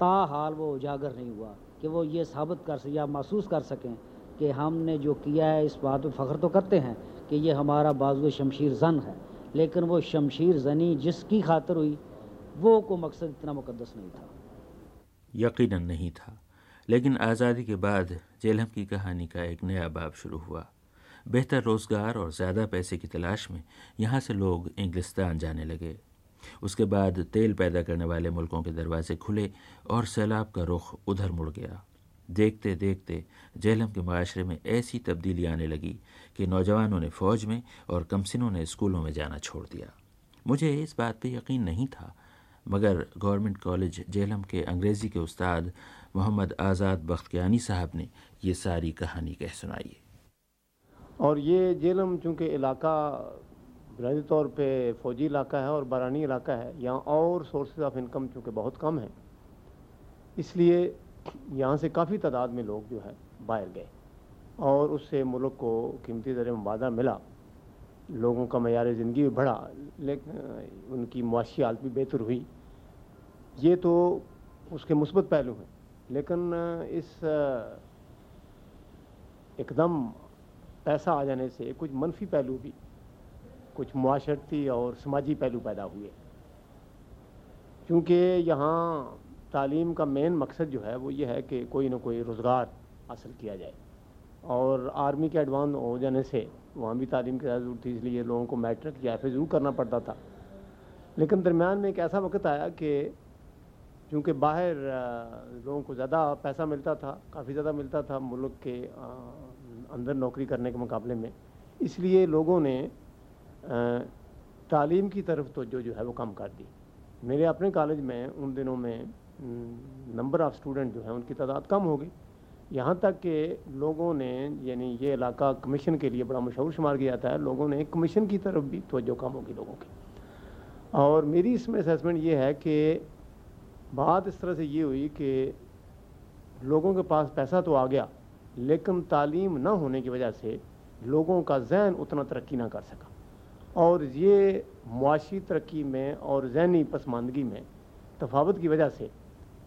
ता हाल वो उजागर नहीं हुआ कि वो ये साबित कर सकें या महसूस कर सकें कि हमने जो किया है, इस बात पर फ़ख्र तो करते हैं कि ये हमारा बाजू शमशीर जन है। लेकिन वो शमशीर जनी जिसकी खातर हुई वो को मकसद इतना मुकदस नहीं था। यकीनन नहीं था। लेकिन आज़ादी के बाद जेलहम की कहानी का एक नया बाब शुरू हुआ। बेहतर रोज़गार और ज़्यादा पैसे की तलाश में यहाँ से लोग इंग्लिस्तान जाने लगे। उसके बाद तेल पैदा करने वाले मुल्कों के दरवाजे खुले और सैलाब का रुख उधर मुड़ गया। देखते देखते जेलम के माशरे में ऐसी तब्दीली आने लगी कि नौजवानों ने फ़ौज में और कमसिनों ने स्कूलों में जाना छोड़ दिया। मुझे इस बात पर यकीन नहीं था मगर गवर्नमेंट कॉलेज जेलम के अंग्रेज़ी के उस्ताद मोहम्मद आज़ाद बख्तियानी साहब ने ये सारी कहानी कह सुनाई और ये जेलम चूँकि इलाका बुनियादी तौर पे फ़ौजी इलाका है और बारानी इलाका है, यहाँ और सोर्सेज ऑफ़ इनकम चूँकि बहुत कम है, इसलिए यहाँ से काफ़ी तादाद में लोग जो है बाहर गए और उससे मुल्क को कीमती दर मुबादा मिला। लोगों का मैार ज़िंदगी भी बढ़ा, लेकिन उनकी मुआशी हालत भी बेहतर हुई। ये तो उसके मुस्बत पहलू हैं, लेकिन इस एकदम पैसा आ जाने से कुछ मनफी पहलू भी, कुछ माशरती और समाजी पहलू पैदा हुए। क्योंकि यहाँ तालीम का मेन मकसद जो है, वो ये है कि कोई ना कोई रोज़गार हासिल किया जाए। और आर्मी के एडवांस हो जाने से वहाँ भी तालीम की ज़रूरत थी, इसलिए लोगों को मैट्रिक या फिर ज़रूर करना पड़ता था। लेकिन दरमियान में एक ऐसा वक्त आया कि चूँकि बाहर लोगों को ज़्यादा पैसा मिलता था, काफ़ी ज़्यादा मिलता था मुल्क के अंदर नौकरी करने के मुकाबले में। इसलिए लोगों ने तालीम की तरफ़ तो जो जो है वो कम कर दी। मेरे अपने कॉलेज में उन दिनों में नंबर ऑफ़ स्टूडेंट जो है उनकी तादाद कम हो गई। यहाँ तक कि लोगों ने, यानी ये इलाका कमीशन के लिए बड़ा मशहूर शुमार किया जाता है लोगों ने कमीशन की तरफ़ भी तोज्जो कम होगी लोगों की। और मेरी इसमें असेसमेंट ये है कि बात इस तरह से ये हुई कि लोगों के पास पैसा तो आ गया, लेकिन तालीम ना होने की वजह से लोगों का जहन उतना तरक्की ना कर सका। और ये मुआशी तरक्की में और जहनी पसमानदगी में तफावत की वजह से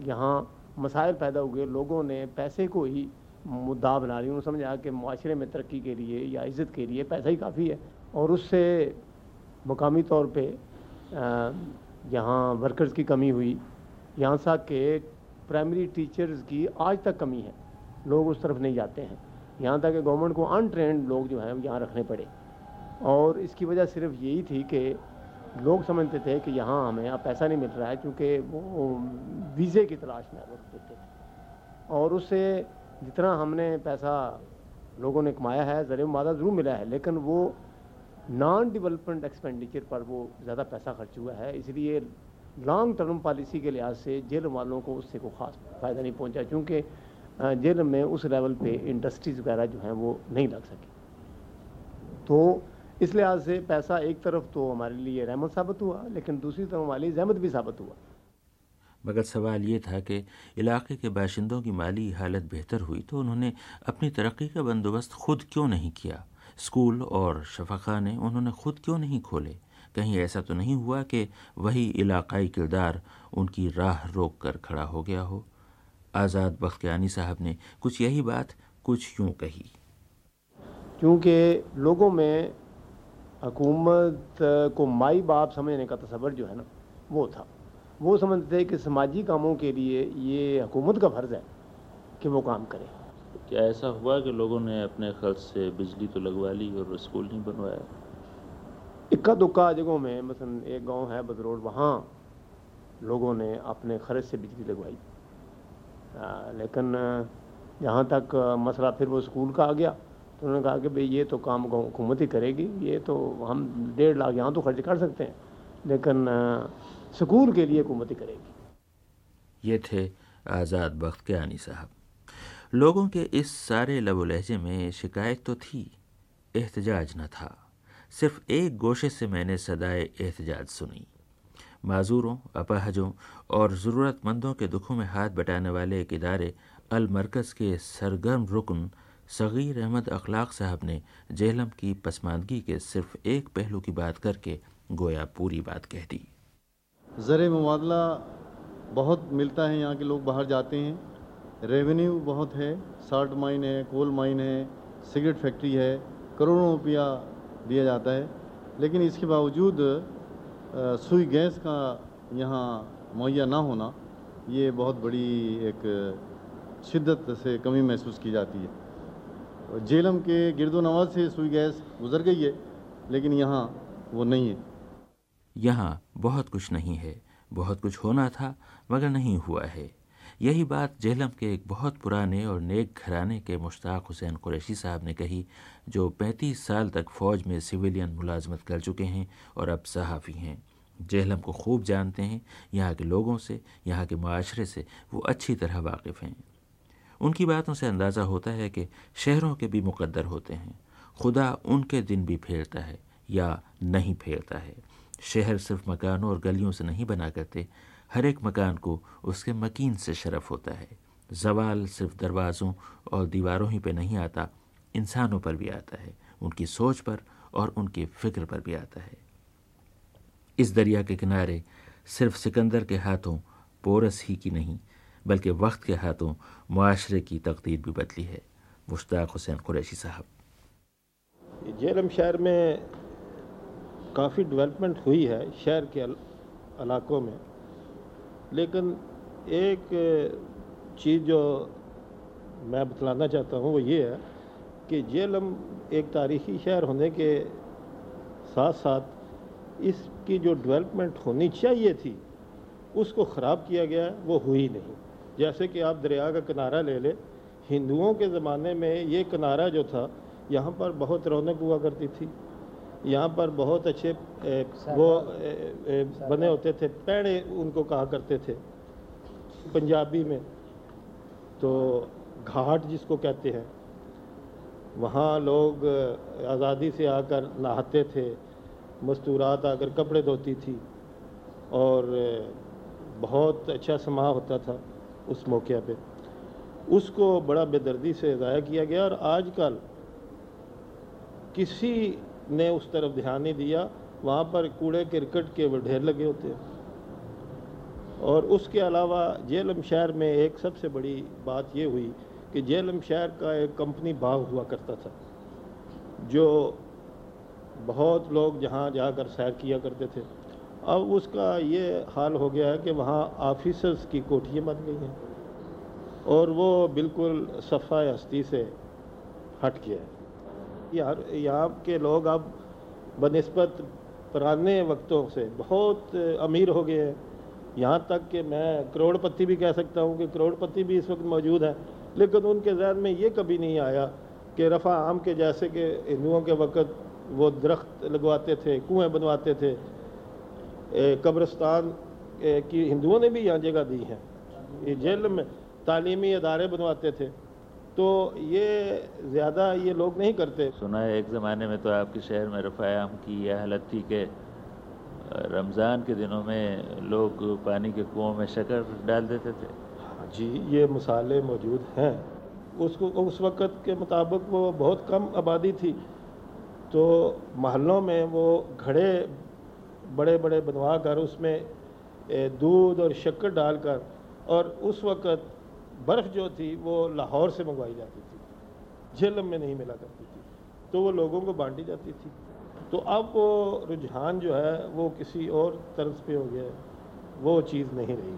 यहाँ मसाइल पैदा हुए। लोगों ने पैसे को ही मुद्दा बना लिया उन्होंने समझा कि माशरे में तरक्की के लिए या इज़्ज़त के लिए पैसा ही काफ़ी है। और उससे मकामी तौर पर यहाँ वर्कर्स की कमी हुई। यहाँ तक के प्राइमरी टीचर्स की आज तक कमी है। लोग उस तरफ़ नहीं जाते हैं। यहाँ तक कि गवर्नमेंट को अनट्रेंड लोग जो हैं यहाँ रखने पड़े। और इसकी वजह सिर्फ़ यही थी कि लोग समझते थे कि यहाँ हमें अब पैसा नहीं मिल रहा है, क्योंकि वो वीज़े की तलाश में वो देते थे। और उससे जितना हमने पैसा लोगों ने कमाया है, ज़रिए मादा ज़रूर मिला है, लेकिन वो नॉन डिवेलपमेंट एक्सपेंडिचर पर वो ज़्यादा पैसा खर्च हुआ है। इसलिए लॉन्ग टर्म पॉलिसी के लिहाज से जेल वालों को उससे कोई ख़ास फ़ायदा नहीं पहुँचा, क्योंकि जेल में उस लेवल पे इंडस्ट्रीज़ वगैरह जो हैं वो नहीं लग सकी। तो इस लिहाज से पैसा एक तरफ़ तो हमारे लिए रहमत साबित हुआ, लेकिन दूसरी तरफ़ हमारी जहमत भी साबित हुआ। मगर सवाल ये था कि इलाके के बाशिंदों की माली हालत बेहतर हुई तो उन्होंने अपनी तरक्की का बंदोबस्त खुद क्यों नहीं किया? स्कूल और शफाखाने उन्होंने खुद क्यों नहीं खोले? कहीं ऐसा तो नहीं हुआ कि वही इलाकाई किरदार उनकी राह रोक कर खड़ा हो गया हो। आज़ाद बख्तियानी साहब ने कुछ यही बात कुछ यूँ कही। क्योंकि लोगों में हकूमत को माई बाप समझने का तस्वर जो है ना वो था। वो समझते थे कि समाजी कामों के लिए ये हुकूमत का फ़र्ज़ है कि वो काम करे। क्या ऐसा हुआ कि लोगों ने अपने खर्च से बिजली तो लगवा ली और स्कूल नहीं बनवाया? इक्का दुक्का जगहों में, मसलन एक गाँव है बदरोड वहाँ लोगों ने अपने खर्च से बिजली लगवाई। लेकिन जहाँ तक मसला फिर वो स्कूल का आ गया तो उन्होंने कहा कि भाई ये तो काम हुकूमत ही करेगी, ये तो हम डेढ़ लाख यहाँ तो खर्च कर सकते हैं, लेकिन स्कूल के लिए हुकूमत ही करेगी। ये थे आज़ाद बख्त के आनी साहब। लोगों के इस सारे लबो लहजे में शिकायत तो थी, एहतजाज न था। सिर्फ़ एक गोशे से मैंने सदाए एहतजाज सुनी। माजूरों, अपाहजों और ज़रूरतमंदों के दुखों में हाथ बटाने वाले एक इदारे अल मरकज़ के सरगर्म रुकन सग़ीर अहमद अखलाक साहब ने जेहलम की पसमानदगी के सिर्फ़ एक पहलू की बात करके गोया पूरी बात कह दी। ज़र मुबादला बहुत मिलता है यहाँ के लोग बाहर जाते हैं। रेवेन्यू बहुत है, साल्ट माइन है, कोल माइन है, सिगरेट फैक्ट्री है, करोड़ों रुपया दिया जाता है। लेकिन इसके बावजूद सुई गैस का यहाँ मुहैया ना होना, ये बहुत बड़ी एक शिद्दत से कमी महसूस की जाती है। जेलम के गिरदो नवाज़ से सुई गैस गुजर गई है, लेकिन यहाँ वो नहीं है। यहाँ बहुत कुछ नहीं है, बहुत कुछ होना था, मगर नहीं हुआ है। यही बात जेहलम के एक बहुत पुराने और नेक घराने के मुश्ताक हुसैन कुरैशी साहब ने कही जो 35 साल तक फ़ौज में सिविलियन मुलाजमत कर चुके हैं और अब सहाफ़ी हैं। जेहलम को खूब जानते हैं, यहाँ के लोगों से, यहाँ के माशरे से वो अच्छी तरह वाकिफ़ हैं। उनकी बातों से अंदाज़ा होता है कि शहरों के भी मुकद्दर होते हैं। खुदा उनके दिन भी फेरता है या नहीं फेरता है। शहर सिर्फ़ मकानों और गलियों से नहीं बना करते, हर एक मकान को उसके मकीन से शरफ होता है। जवाल सिर्फ़ दरवाज़ों और दीवारों ही पे नहीं आता इंसानों पर भी आता है, उनकी सोच पर और उनकी फ़िक्र पर भी आता है। इस दरिया के किनारे सिर्फ़ सिकंदर के हाथों पोरस ही की नहीं, बल्कि वक्त के हाथों माशरे की तकदीर भी बदली है, मुश्ताक हुसैन कुरैशी साहब। जेलम शहर में काफ़ी डेवलपमेंट हुई है शहर के इलाकों में। लेकिन एक चीज़ जो मैं बतलाना चाहता हूँ वो ये है कि जेलम एक तारीख़ी शहर होने के साथ साथ इसकी जो डेवलपमेंट होनी चाहिए थी उसको ख़राब किया गया वो हुई नहीं। जैसे कि आप दरिया का किनारा ले लें हिंदुओं के ज़माने में ये किनारा जो था यहाँ पर बहुत रौनक हुआ करती थी। यहाँ पर बहुत अच्छे ए, वो ए, ए, बने होते थे पैड़े उनको कहा करते थे पंजाबी में। तो घाट जिसको कहते हैं वहाँ लोग आज़ादी से आकर नहाते थे, मस्तूरात आकर कपड़े धोती थी और बहुत अच्छा समा होता था उस मौके पे। उसको बड़ा बेदर्दी से ज़ाया किया गया और आजकल किसी ने उस तरफ़ ध्यान नहीं दिया, वहाँ पर कूड़े क्रिकेट के ढेर लगे होते हैं। और उसके अलावा जेलम शहर में एक सबसे बड़ी बात ये हुई कि जेलम शहर का एक कंपनी बाग हुआ करता था, जो बहुत लोग जहाँ जाकर सैर किया करते थे। अब उसका ये हाल हो गया है कि वहाँ ऑफिसर्स की कोठियाँ बन गई हैं और वो बिल्कुल सफ़ा हस्ती से हट गया है। यार, यहाँ के लोग अब बनस्बत पुराने वक्तों से बहुत अमीर हो गए हैं। यहाँ तक कि मैं करोड़पति भी कह सकता हूँ कि करोड़पति भी इस वक्त मौजूद हैं। लेकिन उनके जहन में ये कभी नहीं आया कि रफ़ा आम के जैसे कि हिंदुओं के वक़्त वो दरख्त लगवाते थे, कुएँ बनवाते थे। कब्रस्तान की हिंदुओं ने भी यहाँ जगह दी है। ये जेल में तालीमी अदारे बनवाते थे। तो ये ज़्यादा ये लोग नहीं करते। सुना है, एक ज़माने में तो आपके शहर में रफ़ायाम की यह हालत थी कि रमज़ान के दिनों में लोग पानी के कुओं में शक्कर डाल देते थे। जी, ये मसाले मौजूद हैं। उसको, उस वक़्त के मुताबिक वो बहुत कम आबादी थी। तो महलों में वो घड़े बड़े बड़े बनवा कर उसमें दूध और शक्कर डालकर और उस वक़्त बर्फ़ जो थी, वो लाहौर से मंगवाई जाती थी। झेलम में नहीं मिला करती थी। तो वो लोगों को बांटी जाती थी। तो अब वो रुझान जो है, वो किसी और तरफ़ पे हो गया वो चीज़ नहीं रही।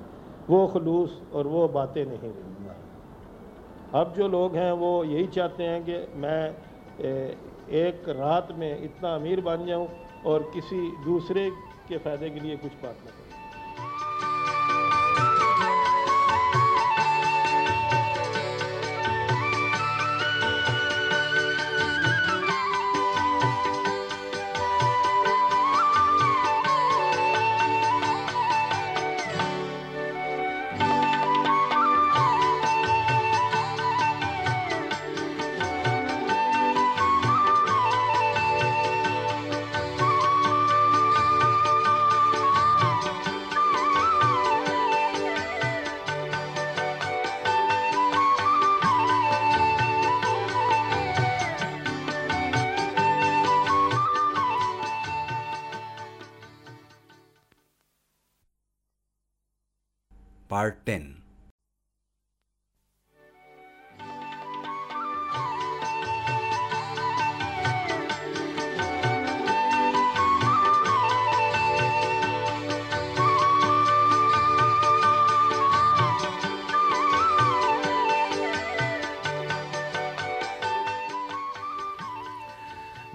वो खलूस और वो बातें नहीं रही अब जो लोग हैं वो यही चाहते हैं कि मैं एक रात में इतना अमीर बन जाऊँ और किसी दूसरे के फ़ायदे के लिए कुछ बात ना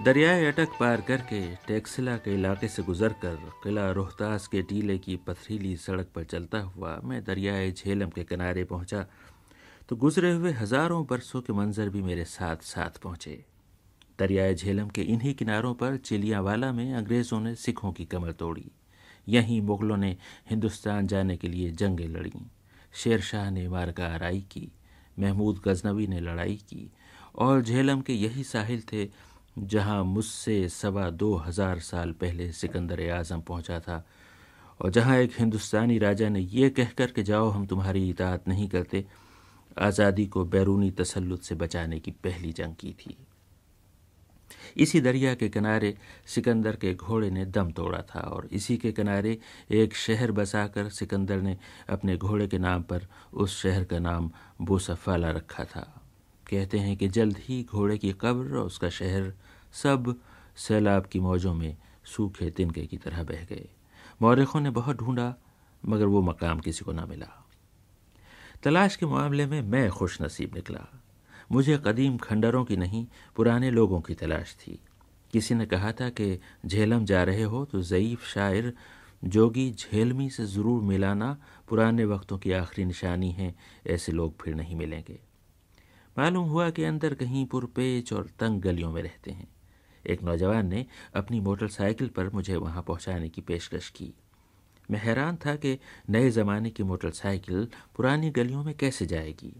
दरियाए अटक पार करके टेक्सिला के इलाके से गुजरकर किला रोहतास के टीले की पथरीली सड़क पर चलता हुआ मैं दरियाए झेलम के किनारे पहुँचा तो गुजरे हुए हज़ारों बरसों के मंजर भी मेरे साथ साथ पहुँचे। दरियाए झेलम के इन्हीं किनारों पर चिलियावाला में अंग्रेज़ों ने सिखों की कमर तोड़ी। यहीं मुग़लों ने हिंदुस्तान जाने के लिए जंगें लड़ी। शेर शाह ने मारका आराई की, महमूद गजनवी ने लड़ाई की, और झेलम के यही साहिल थे जहाँ मुझसे सवा दो हज़ार साल पहले सिकंदर आज़म पहुँचा था, और जहाँ एक हिंदुस्तानी राजा ने यह कहकर कि जाओ, हम तुम्हारी इतात नहीं करते, आज़ादी को बैरूनी तसल्लुत से बचाने की पहली जंग की थी। इसी दरिया के किनारे सिकंदर के घोड़े ने दम तोड़ा था, और इसी के किनारे एक शहर बसाकर सिकंदर ने अपने घोड़े के नाम पर उस शहर का नाम बोसफाला रखा था। कहते हैं कि जल्द ही घोड़े की कब्र और उसका शहर सब सैलाब की मौजों में सूखे तिनके की तरह बह गए। मौरखों ने बहुत ढूंढा, मगर वो मकाम किसी को ना मिला। तलाश के मामले में मैं खुश नसीब निकला। मुझे कदीम खंडरों की नहीं, पुराने लोगों की तलाश थी। किसी ने कहा था कि झेलम जा रहे हो तो ज़यीफ़ शायर जोगी झेलमी से ज़रूर मिलाना पुराने वक्तों की आखिरी निशानी है, ऐसे लोग फिर नहीं मिलेंगे। मालूम हुआ कि अंदर कहीं पुरपेच और तंग गलियों में रहते हैं। एक नौजवान ने अपनी मोटरसाइकिल पर मुझे वहाँ पहुँचाने की पेशकश की। मैं हैरान था कि नए ज़माने की मोटरसाइकिल पुरानी गलियों में कैसे जाएगी।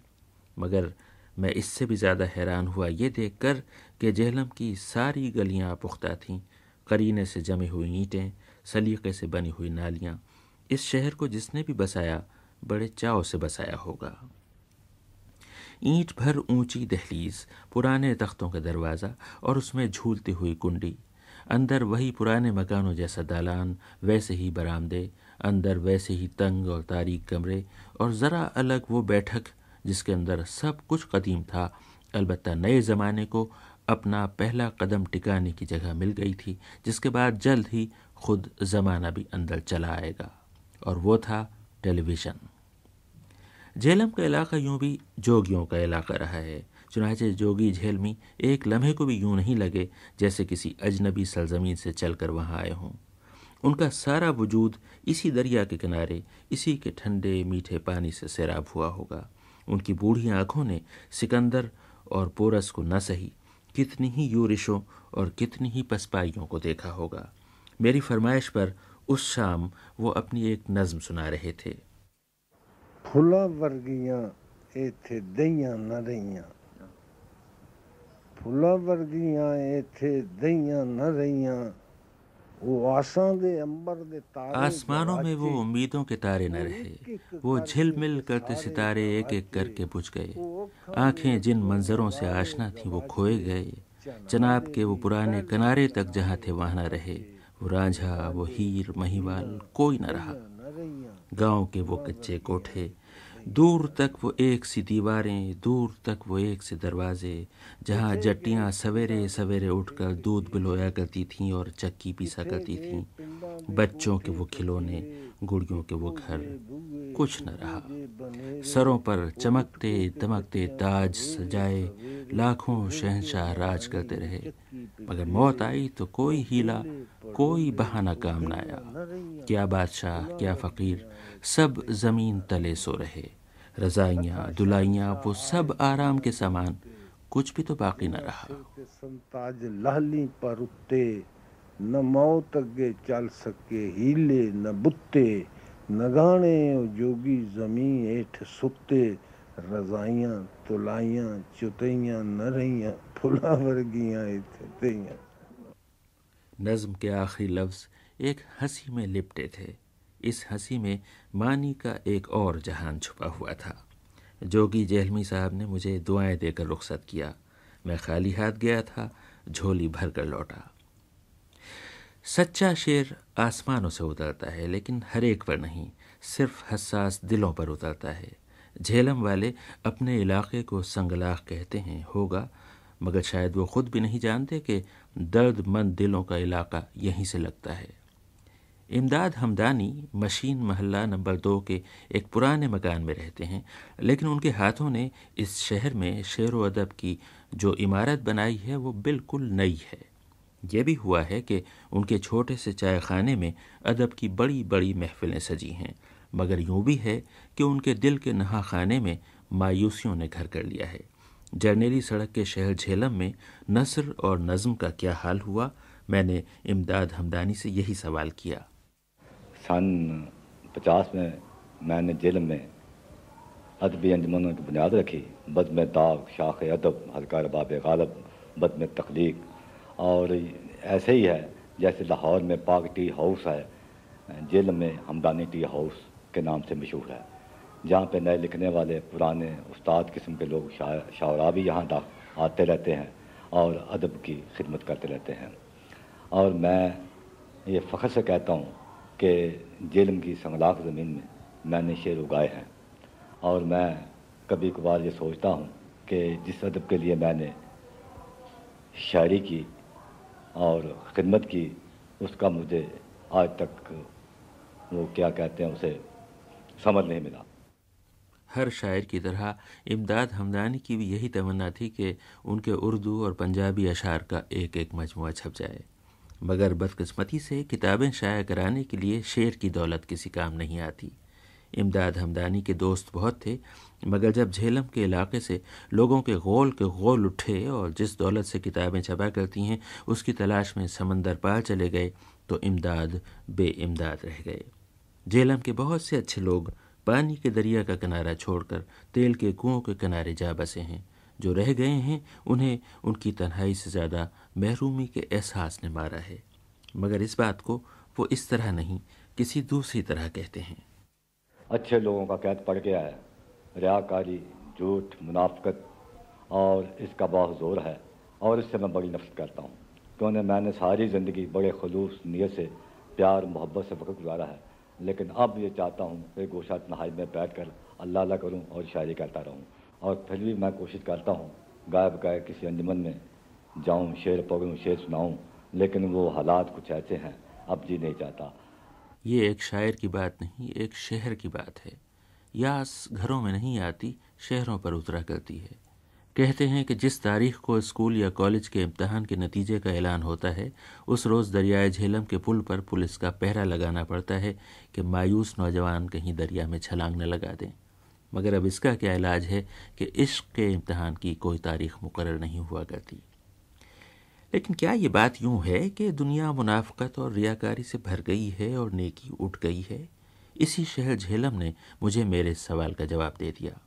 मगर मैं इससे भी ज़्यादा हैरान हुआ ये देखकर कि जहलम की सारी गलियाँ पुख्ता थीं, करीने से जमी हुई ईंटें, सलीके से बनी हुई नालियाँ। इस शहर को जिसने भी बसाया, बड़े चाव से बसाया होगा। ईंट भर ऊँची दहलीज, पुराने तख्तों का दरवाज़ा और उसमें झूलती हुई कुंडी। अंदर वही पुराने मकानों जैसा दालान, वैसे ही बरामदे, अंदर वैसे ही तंग और तारीक कमरे और ज़रा अलग वो बैठक जिसके अंदर सब कुछ कदीम था। अलबत्ता नए ज़माने को अपना पहला कदम टिकाने की जगह मिल गई थी, जिसके बाद जल्द ही खुद ज़माना भी अंदर चला आएगा। और वो था टेलीविज़न। झेलम का इलाका यूँ भी जोगियों का इलाका रहा है। चुनाचे जोगी झेलमी एक लम्हे को भी यूँ नहीं लगे जैसे किसी अजनबी सरजमीन से चलकर वहाँ आए हों। उनका सारा वजूद इसी दरिया के किनारे, इसी के ठंडे मीठे पानी से सैराब हुआ होगा। उनकी बूढ़ी आँखों ने सिकंदर और पोरस को न सही, कितनी ही यूरिशों और कितनी ही पसपाइयों को देखा होगा। मेरी फरमाइश पर उस शाम वो अपनी एक नज्म सुना रहे थे। ਫੁੱਲਾਂ ਵਰਗੀਆਂ ਇੱਥੇ ਦਈਆਂ ਨਾ ਰਹੀਆਂ ਫੁੱਲਾਂ ਵਰਗੀਆਂ ਇੱਥੇ ਦਈਆਂ ਨਾ ਰਹੀਆਂ आसमानों में वो उम्मीदों के तारे न रहे वो झिलमिल करते सितारे एक एक करके बुझ गए आंखें जिन मंजरों से आशना थी वो खोए गए जनाब के वो पुराने किनारे तक जहाँ थे वहाँ न रहे वो रांझा वो हीर महीवाल कोई न रहा गांव के वो कच्चे कोठे दूर तक वो एक सी दीवारें दूर तक वो एक से दरवाजे जहाँ जट्टियाँ सवेरे सवेरे उठकर दूध बिलोया करती थीं और चक्की पीसा करती थीं। बच्चों के वो खिलौने गुड़ियों के वो घर कुछ न रहा। सरों पर चमकते दमकते ताज सजाए लाखों शहनशाह राज करते रहे। मगर मौत आई तो कोई हीला कोई बहाना काम न आया। क्या बादशाह क्या फकीर सब ज़मीन तले सो रहे। रजाइयाँ दुलाइयाँ वो सब आराम के सामान। कुछ भी तो बाकी न रहा। संताज लाली पर उत्ते न मौत अगे चल सके हीले न बुत्ते न गाने जोगी जमी हेठ सुते रजाइयाँ तुलाइयाँ चुतइयाँ न रहियाँ फुला वर्गियाँ इत्ते नज्म के आखिरी लफ्ज एक हँसी में लिपटे थे। इस हँसी में मानी का एक और जहान छुपा हुआ था। जोगी जहलमी साहब ने मुझे दुआएँ देकर रुखसत किया। मैं खाली हाथ गया था, झोली भर कर लौटा। सच्चा शेर आसमानों से उतरता है, लेकिन हर एक पर नहीं, सिर्फ़ हसास दिलों पर उतरता है। झेलम वाले अपने इलाके को संगलाख कहते हैं, होगा, मगर शायद वो खुद भी नहीं जानते कि दर्दमंद दिलों का इलाका यहीं से लगता है। इमदाद हमदानी मशीन महल्ला नंबर दो के एक पुराने मकान में रहते हैं, लेकिन उनके हाथों ने इस शहर में शेर व अदब की जो इमारत बनाई है, वो बिल्कुल नई है। यह भी हुआ है कि उनके छोटे से चाय खाने में अदब की बड़ी बड़ी महफिलें सजी हैं, मगर यूँ भी है कि उनके दिल के नहा खाने में मायूसियों ने घर कर लिया है। जरनेली सड़क के शहर झेलम में नसर और नज़म का क्या हाल हुआ, मैंने इमदाद हमदानी से यही सवाल किया। सन पचास में मैंने जेल में अदबी अंजमनों की बुनियाद रखी। बद में दाग, शाख, अदब हल्का रबाब गालब, बद में तख्लीक। और ऐसे ही है, जैसे लाहौर में पाक टी हाउस है, जेल में हमदानी टी हाउस के नाम से मशहूर है, जहाँ पे नए लिखने वाले पुराने उस्ताद किस्म के लोग शायरा भी यहाँ आते रहते हैं और अदब की खिदमत करते रहते हैं। और मैं ये फ़ख्र से कहता हूँ कि जेलम की संगलाख ज़मीन में मैंने शेर उगाए हैं। और मैं कभी कभार ये सोचता हूँ कि जिस अदब के लिए मैंने शायरी की और ख़िदमत की, उसका मुझे आज तक वो क्या कहते हैं, उसे समझ नहीं मिला। हर शायर की तरह इमदाद हमदानी की भी यही तमन्ना थी कि उनके उर्दू और पंजाबी अशार का एक एक मजमू छप जाए। मगर बदकस्मती से किताबें शाया कराने के लिए शेर की दौलत किसी काम नहीं आती। इमदाद हमदानी के दोस्त बहुत थे, मगर जब झेलम के इलाके से लोगों के गोल के गोल उठे और जिस दौलत से किताबें छपा करती हैं, उसकी तलाश में समंदर पार चले गए तो इमदाद बे इमदाद रह गए। झेलम के बहुत से अच्छे लोग पानी के दरिया का किनारा छोड़कर तेल के कुओं के किनारे जा बसे हैं। जो रह गए हैं, उन्हें उनकी तन्हाई से ज़्यादा महरूमी के एहसास ने मारा है। मगर इस बात को वो इस तरह नहीं, किसी दूसरी तरह कहते हैं। अच्छे लोगों का कैद पड़ गया है। रियाकारी, झूठ मुनाफ्त और इसका बहुत ज़ोर है। और इससे मैं बड़ी नफरत करता हूँ। क्योंकि मैंने सारी ज़िंदगी बड़े खलूस, नीयत से, प्यार, मोहब्बत से वक्त गुजारा है। लेकिन अब ये चाहता हूँ कि गोशा नहाज में बैठ कर अल्लाह अल्लाह करूँ और शायरी करता रहूँ। और फिर भी मैं कोशिश करता हूँ गायब गाय किसी अंजमन में जाऊँ, शेर पढ़ूँ, शेर सुनाऊँ, लेकिन वो हालात कुछ ऐसे हैं, अब जी नहीं चाहता। ये एक शायर की बात नहीं एक शहर की बात है। यास घरों में नहीं आती, शहरों पर उतरा करती है। कहते हैं कि जिस तारीख को स्कूल या कॉलेज के इम्तहान के नतीजे का ऐलान होता है, उस रोज़ दरियाए झेलम के पुल पर पुलिस का पहरा लगाना पड़ता है कि मायूस नौजवान कहीं दरिया में छलांग न लगा दें। मगर अब इसका क्या इलाज है कि इश्क के इम्तहान की कोई तारीख मुकर नहीं हुआ करती। लेकिन क्या ये बात यूँ है कि दुनिया मुनाफ्त और रियाकारी से भर गई है और नेकी उठ गई है? इसी शहर झेलम ने मुझे मेरे सवाल का जवाब दे दिया।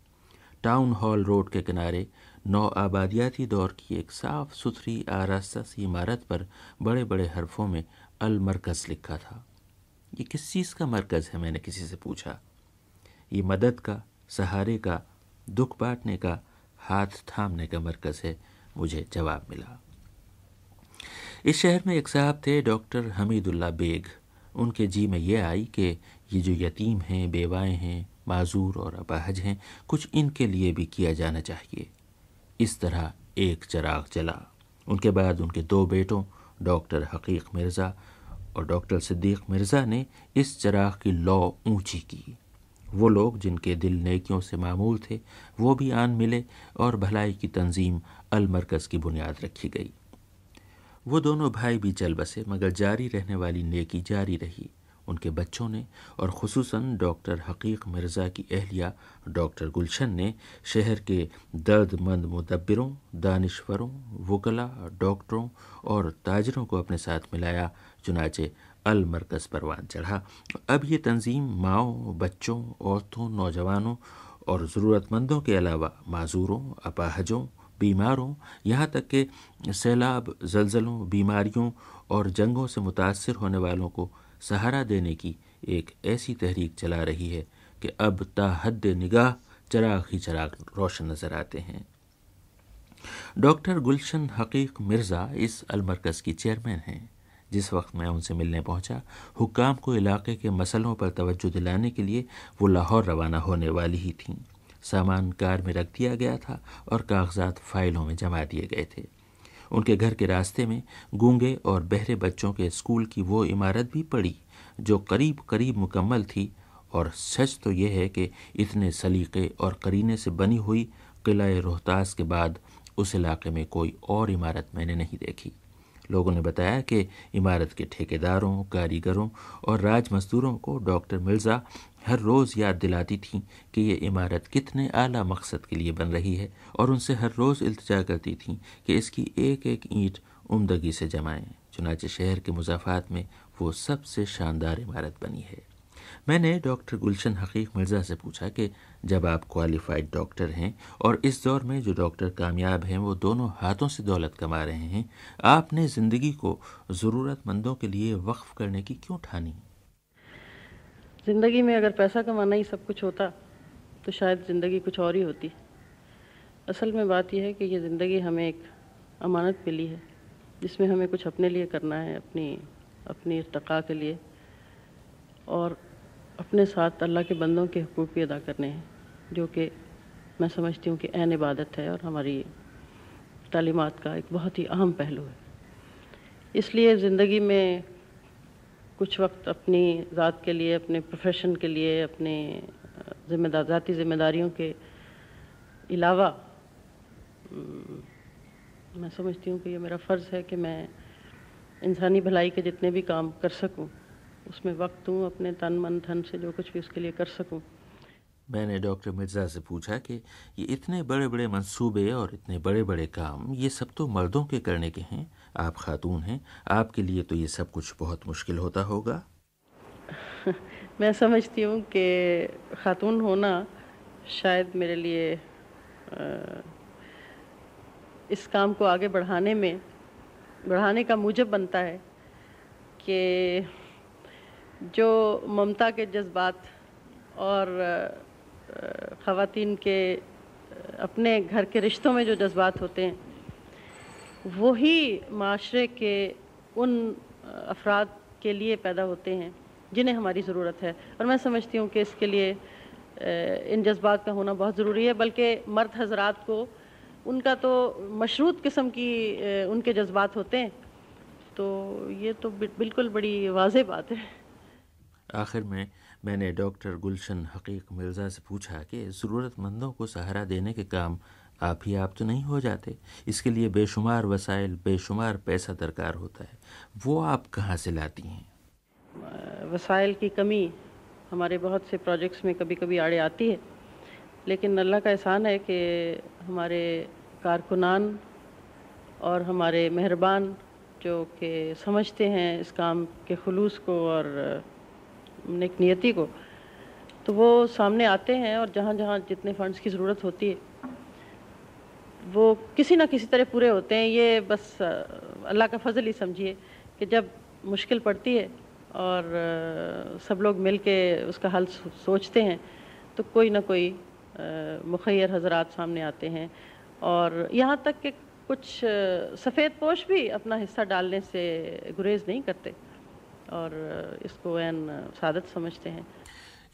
टाउन हॉल रोड के किनारे नौ आबादियाती दौर की एक साफ़ सुथरी आरास्ता सी इमारत पर बड़े बड़े हरफों में अल मरकज़ लिखा था। ये किस चीज़ का मरकज़ है? मैंने किसी से पूछा। ये मदद का, सहारे का, दुख बांटने का, हाथ थामने का मरकज़ है, मुझे जवाब मिला। इस शहर में एक साहब थे, डॉक्टर हमीदुल्ला बेग। उनके जी में ये आई कि ये जो यतीम हैं, बेवाएँ हैं, माजूर और अपाहज हैं, कुछ इनके लिए भी किया जाना चाहिए। इस तरह एक चराग जला उनके बाद उनके दो बेटों, डॉक्टर हकीक मिर्ज़ा और डॉक्टर सिद्दीक मिर्ज़ा ने इस चराग की लौ ऊँची की। वो लोग जिनके दिल नेकियों से मामूल थे, वो भी आन मिले और भलाई की तंजीम अल मरकज़ की बुनियाद रखी गई। वो दोनों भाई भी चल बसे, मगर जारी रहने वाली नेकी जारी रही। उनके बच्चों ने, और खसूस डॉक्टर हकीक मिर्ज़ा की अहलिया डॉक्टर गुलशन ने, शहर के दर्दमंद मुदब्बरों, दानश्वरों, वकला, डॉक्टरों और ताजरों को अपने साथ मिलाया, चुनाचे अलमरकज़ परवान चढ़ा। अब ये तंजीम माओ, बच्चों, औरतों, नौजवानों और ज़रूरतमंदों के अलावा माजूरों, अपाहजों बीमारों, यहाँ तक कि सैलाब, जलजलों, बीमारियों और जंगों से मुतासर होने वालों को सहारा देने की एक ऐसी तहरीक चला रही है कि अब ताहद निगाह चराग ही चराग रोशन नज़र आते हैं। डॉक्टर गुलशन हकीक मिर्ज़ा इस अलमरकज़ की चेयरमैन हैं। जिस वक्त मैं उनसे मिलने पहुँचा, हुकाम को इलाके के मसलों पर तवज्जो दिलाने के लिए वो लाहौर रवाना होने वाली ही थीं। सामान कार में रख दिया गया था और कागजात फाइलों में जमा दिए गए थे। उनके घर के रास्ते में गूँगे और बहरे बच्चों के स्कूल की वो इमारत भी पड़ी, जो करीब करीब मुकम्मल थी। और सच तो यह है कि इतने सलीके और करीने से बनी हुई किला रोहतास के बाद उस इलाके में कोई और इमारत मैंने नहीं देखी। लोगों ने बताया कि इमारत के ठेकेदारों, कारीगरों और राज मजदूरों को डॉक्टर मिर्ज़ा हर रोज़ याद दिलाती थी कि ये इमारत कितने आला मकसद के लिए बन रही है और उनसे हर रोज़ इल्तजा करती थी कि इसकी एक एक ईंट उमदगी से जमाएँ। चुनाचे शहर के मुजाफात में वो सबसे शानदार इमारत बनी है। मैंने डॉक्टर गुलशन हकीक मिर्ज़ा से पूछा कि जब आप क्वालिफाइड डॉक्टर हैं और इस दौर में जो डॉक्टर कामयाब हैं वो दोनों हाथों से दौलत कमा रहे हैं, आपने ज़िंदगी को ज़रूरतमंदों के लिए वक्फ करने की क्यों ठानी? ज़िंदगी में अगर पैसा कमाना ही सब कुछ होता तो शायद ज़िंदगी कुछ और ही होती। असल में बात यह है कि ये ज़िंदगी हमें एक अमानत मिली है, जिसमें हमें कुछ अपने लिए करना है, अपनी अपनी इरतका के लिए, और अपने साथ अल्लाह के बंदों के हकूक़ भी अदा करने हैं, जो कि मैं समझती हूँ कि अन इबादत है और हमारी तालीमत का एक बहुत ही अहम पहलू है। इसलिए ज़िंदगी में कुछ वक्त अपनी ज़ात के लिए, अपने प्रोफेशन के लिए, अपने ज़िम्मेदार ज़ाती ज़िम्मेदारियों के अलावा मैं समझती हूँ कि ये मेरा फ़र्ज़ है कि मैं इंसानी भलाई के जितने भी काम कर सकूँ, उसमें वक्त दूँ अपने तन, मन, धन से जो कुछ भी उसके लिए कर सकूँ। मैंने डॉक्टर मिर्ज़ा से पूछा कि ये इतने बड़े बड़े मंसूबे और इतने बड़े बड़े काम, ये सब तो मर्दों के करने के हैं। आप खातून हैं। आपके लिए तो ये सब कुछ बहुत मुश्किल होता होगा। मैं समझती हूँ कि खातून होना शायद मेरे लिए इस काम को आगे बढ़ाने में, बढ़ाने का मूजब बनता है कि जो ममता के जज्बात और ख़वातीन के अपने घर के रिश्तों में जो जज्बात होते हैं वही माशरे के उन अफराद के लिए पैदा होते हैं, जिन्हें हमारी ज़रूरत है। और मैं समझती हूँ कि इसके लिए इन जज्बात का होना बहुत ज़रूरी है, बल्कि मर्द हजरात को, उनका तो मशरूत किस्म की उनके जज्बात होते हैं। तो ये तो बिल्कुल बड़ी वाज बात है। आखिर में मैंने डॉक्टर गुलशन हकीक मिर्ज़ा से पूछा कि ज़रूरतमंदों को सहारा देने के काम आप ही आप तो नहीं हो जाते। इसके लिए बेशुमार वसाइल, बेशुमार पैसा दरकार होता है। वो आप कहाँ से लाती हैं? वसाइल की कमी हमारे बहुत से प्रोजेक्ट्स में कभी कभी आड़े आती है। लेकिन अल्लाह का एहसान है कि हमारे कारकुनान और हमारे मेहरबान जो कि समझते हैं इस काम के खलूस को और नेक नियति को तो वो सामने आते हैं और जहाँ जहाँ जितने फंड्स की ज़रूरत होती है वो किसी ना किसी तरह पूरे होते हैं, ये बस अल्लाह का फजल ही समझिए कि जब मुश्किल पड़ती है और सब लोग मिल के उसका हल सोचते हैं तो कोई ना कोई मुखैर हजरात सामने आते हैं। और यहाँ तक कि कुछ सफ़ेद पोश भी अपना हिस्सा डालने से गुरेज नहीं करते और इसको एन सादत समझते हैं।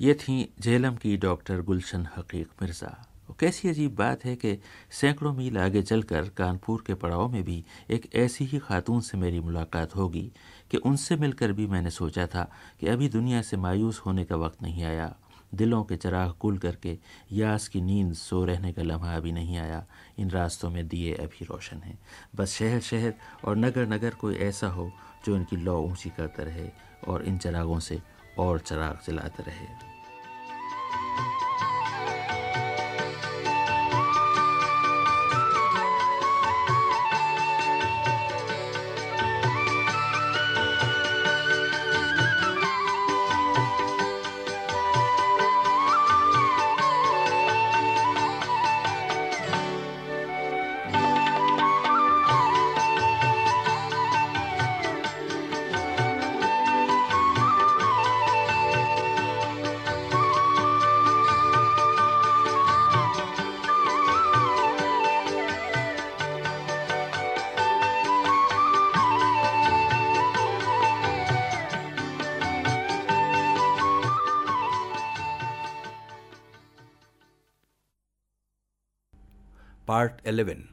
ये थी झेलम की डॉक्टर गुलशन हकीक मिर्ज़ा। कैसी अजीब बात है कि सैकड़ों मील आगे चलकर कानपुर के पड़ाव में भी एक ऐसी ही खातून से मेरी मुलाकात होगी कि उनसे मिलकर भी मैंने सोचा था कि अभी दुनिया से मायूस होने का वक्त नहीं आया। दिलों के चराग कुल करके यास की नींद सो रहने का लम्हा अभी नहीं आया। इन रास्तों में दिए अभी रोशन हैं। बस शहर शहर और नगर नगर कोई ऐसा हो जो इनकी लौ ऊँची करता रहे और इन चरागों से और चराग जलाते रहे। part 11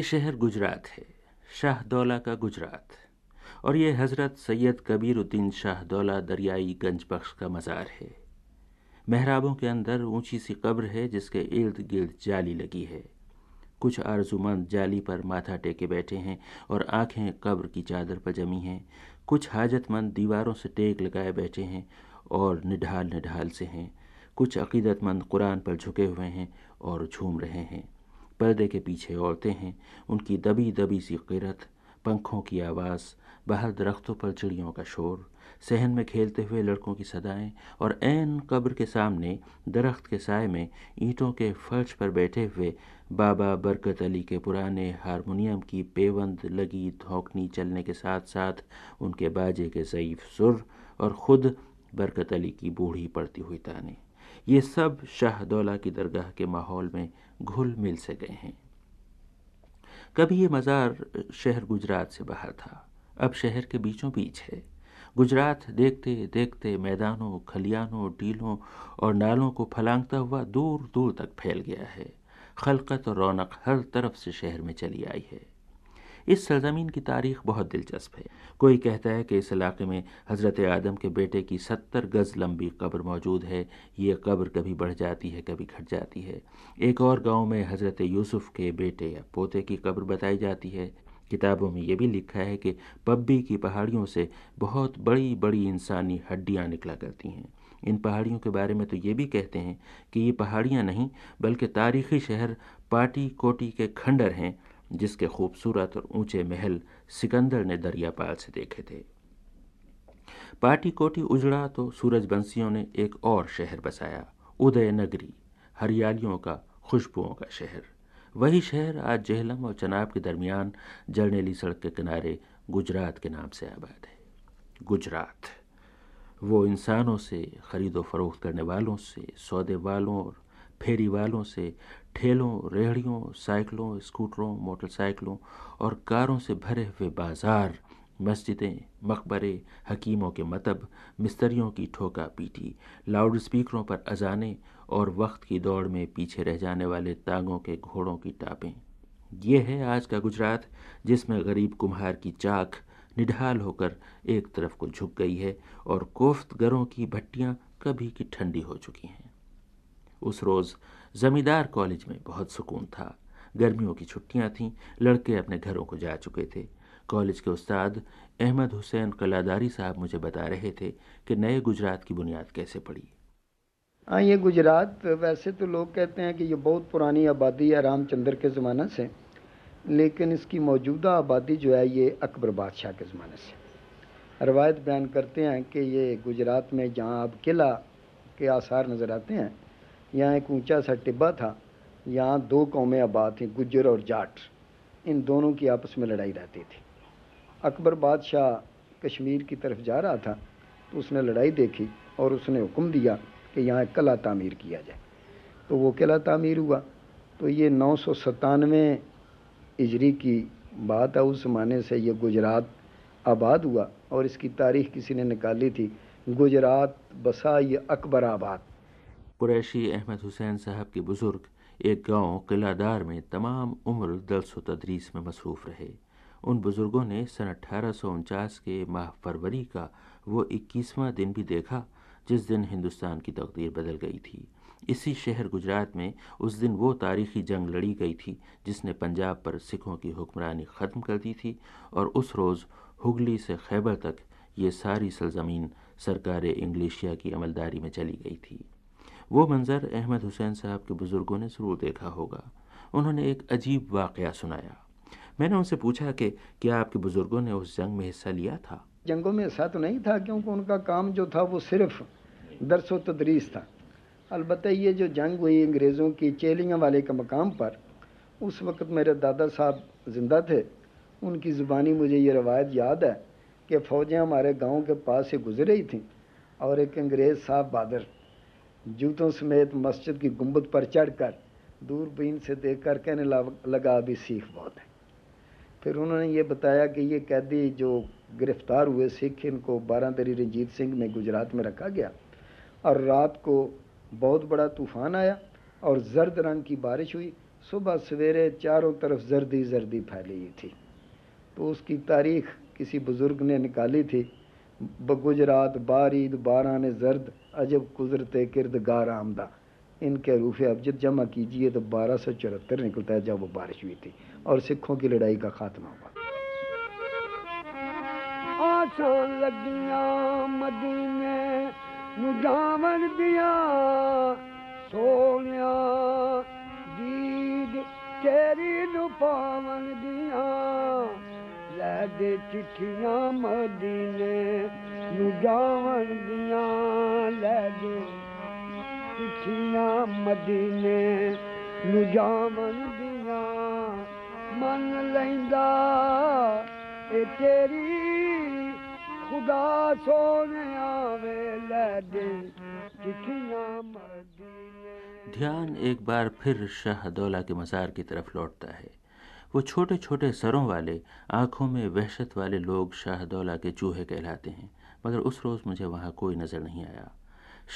ये शहर गुजरात है शाहदौला का गुजरात। और ये हज़रत सैयद कबीरुद्दीन शाहदौला दरियाई गंज बख्श का मज़ार है। महराबों के अंदर ऊँची सी कब्र है जिसके इर्द गिर्द जाली लगी है। कुछ आरजुमंद जाली पर माथा टेके बैठे हैं और आँखें कब्र की चादर पर जमी हैं। कुछ हाजतमंद दीवारों से टेक लगाए बैठे हैं और निढाल निढाल से हैं। कुछ अकीदतमंद कुरान पर झुके हुए हैं और झूम रहे हैं। पर्दे के पीछे औरतें हैं। उनकी दबी दबी सी किरत, पंखों की आवाज़, बाहर दरख्तों पर चिड़ियों का शोर, सहन में खेलते हुए लड़कों की सदाएँ और ऐन कब्र के सामने दरख्त के साय में ईंटों के फर्श पर बैठे हुए बाबा बरकत अली के पुराने हारमोनियम की पेवंद लगी धोकनी चलने के साथ साथ उनके बाजे के ज़यीफ़ सुर और ख़ुद बरकत अली की बूढ़ी पड़ती हुई ताने। ये सब शाहदौला की दरगाह के माहौल में घुल मिल से गए हैं। कभी ये मज़ार शहर गुजरात से बाहर था। अब शहर के बीचों बीच है। गुजरात देखते देखते मैदानों, खलियानों, टीलों और नालों को फलांगता हुआ दूर दूर तक फैल गया है। खलकत और रौनक हर तरफ़ से शहर में चली आई है। इस सरजमीन की तारीख बहुत दिलचस्प है। कोई कहता है कि इस इलाके में हज़रत आदम के बेटे की सत्तर गज़ लंबी कब्र मौजूद है। ये कब्र कभी बढ़ जाती है, कभी घट जाती है। एक और गाँव में हज़रत यूसुफ़ के बेटे या पोते की कब्र बताई जाती है। किताबों में ये भी लिखा है कि पब्बी की पहाड़ियों से बहुत बड़ी बड़ी इंसानी हड्डियाँ निकला करती हैं। इन पहाड़ियों के बारे में तो ये भी कहते हैं कि ये पहाड़ियाँ नहीं, बल्कि तारीख़ी शहर पाटी कोटी के खंडर हैं। जिसके खूबसूरत और ऊँचे महल सिकंदर ने दरियापाल से देखे थे। पाटी कोटी उजड़ा तो सूरज बंसियों ने एक और शहर बसाया उदय नगरी हरियालियों का, खुशबुओं का शहर। वही शहर आज जहलम और चनाब के दरमियान जर्नेली सड़क के किनारे गुजरात के नाम से आबाद है। गुजरात, वो इंसानों से ख़रीदो फरोख्त करने वालों से, सौदे वालों और फेरी वालों से, ठेलों, रेहड़ियों, साइकिलों, स्कूटरों, मोटरसाइकिलों और कारों से भरे हुए बाज़ार, मस्जिदें, मकबरे, हकीमों के मतब, मिस्त्रियों की ठोका पीटी लाउड स्पीकरों पर अजाने और वक्त की दौड़ में पीछे रह जाने वाले तांगों के घोड़ों की टापें। ये है आज का गुजरात, जिसमें गरीब कुम्हार की चाक निढाल होकर एक तरफ़ को झुक गई है और कोफ्त गरों की भट्टियाँ कभी की ठंडी हो चुकी हैं। उस रोज़ ज़मींदार कॉलेज में बहुत सुकून था। गर्मियों की छुट्टियाँ थीं, लड़के अपने घरों को जा चुके थे। कॉलेज के उस्ताद अहमद हुसैन कलादारी साहब मुझे बता रहे थे कि नए गुजरात की बुनियाद कैसे पड़ी। हाँ ये गुजरात, वैसे तो लोग कहते हैं कि ये बहुत पुरानी आबादी है रामचंद्र के ज़माना से, लेकिन इसकी मौजूदा आबादी जो है ये अकबर बादशाह के ज़माने से। रवायत बयान करते हैं कि ये गुजरात में जहाँ अब किला के आसार नज़र आते हैं यहाँ एक ऊँचा सा टिब्बा था। यहाँ दो कौमें आबाद थीं, गुज्जर और जाट। इन दोनों की आपस में लड़ाई रहती थी। अकबर बादशाह कश्मीर की तरफ़ जा रहा था तो उसने लड़ाई देखी और उसने हुक्म दिया कि यहाँ एक किला तामीर किया जाए। तो वो किला तामीर हुआ। तो ये नौ सौ सतानवे इजरी की बात है, उस ज़माने से ये गुजरात आबाद हुआ और इसकी तारीख किसी ने निकाली थी। गुजरात बसा ये अकबर आबाद। कुरैशी अहमद हुसैन साहब के बुज़ुर्ग एक गाँव किलादार में तमाम उम्र दरस व तदरीस में मसरूफ़ रहे। उन बुज़ुर्गों ने सन अठारह के माह फरवरी का वो इक्कीसवां दिन भी देखा, जिस दिन हिंदुस्तान की तकदीर बदल गई थी। इसी शहर गुजरात में उस दिन वो तारीखी जंग लड़ी गई थी, जिसने पंजाब पर सिखों की हुक्मरानी ख़त्म कर दी थी और उस रोज़ हुगली से खैबर तक ये सारी सरजमीन सरकार इंग्लिशिया की अमलदारी में चली गई थी। वो मंज़र अहमद हुसैन साहब के बुज़ुर्गों ने ज़रूर देखा होगा। उन्होंने एक अजीब वाक़ सुनाया। मैंने उनसे पूछा कि क्या आपके बुज़ुर्गों ने उस जंग में हिस्सा लिया था? जंगों में हिस्सा तो नहीं था, क्योंकि उनका काम जो था वो सिर्फ़ दरस व तदरीस था। अलबत् ये जो जंग हुई अंग्रेज़ों की चेलियाँ वाले के मकाम पर, उस वक्त मेरे दादा साहब ज़िंदा थे। उनकी ज़ुबानी मुझे ये रवायत याद है कि फ़ौजें हमारे गाँव के पास से गुजर रही थीं और एक अंग्रेज़ साहब बादर जूतों समेत मस्जिद की गुंबद पर चढ़कर दूरबीन से देख कर कहने लगा अभी सीख बहुत है। फिर उन्होंने ये बताया कि ये कैदी जो गिरफ़्तार हुए सिख, इनको बारह तरी रंजीत सिंह में गुजरात में रखा गया और रात को बहुत बड़ा तूफ़ान आया और जर्द रंग की बारिश हुई। सुबह सवेरे चारों तरफ़ जर्दी जर्दी फैली हुई थी। तो उसकी तारीख किसी बुज़ुर्ग ने निकाली थी। गुजरात बारीद बारान जर्द अजब गुजरते किरद गार आमदा। इनके रूफ अबजद जमा कीजिए तो बारह सौ चौहत्तर निकलता है जब वो बारिश हुई थी और सिखों की लड़ाई का खात्मा हुआ। लगिया मदीने, नुजावन दिया, सोनिया, दीद तेरी नु पावन दिया। ले दे चिट्ठियाँ मदीने ले दे चिट्ठियाँ मदीने ध्यान एक बार फिर शाह दौला के मज़ार की तरफ़ लौटता है। वो छोटे छोटे सरों वाले आँखों में वहशत वाले लोग शाह दौला के चूहे कहलाते हैं। मगर उस रोज़ मुझे वहाँ कोई नज़र नहीं आया।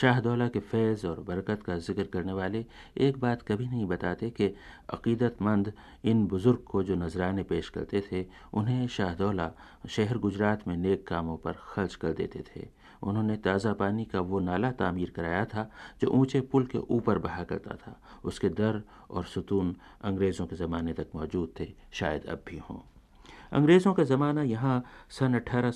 शाहदौला के फैज़ और बरकत का ज़िक्र करने वाले एक बात कभी नहीं बताते कि अकीदतमंद इन बुज़ुर्ग को जो नजराने पेश करते थे, उन्हें शाहदौला शहर गुजरात में नेक कामों पर खर्च कर देते थे। उन्होंने ताज़ा पानी का वो नाला तामीर कराया था, जो ऊँचे पुल के ऊपर बहा करता था। उसके दर और सुतून अंग्रेज़ों के ज़माने तक मौजूद थे, शायद अब भी हों। अंग्रेज़ों का ज़माना यहाँ सन अठारह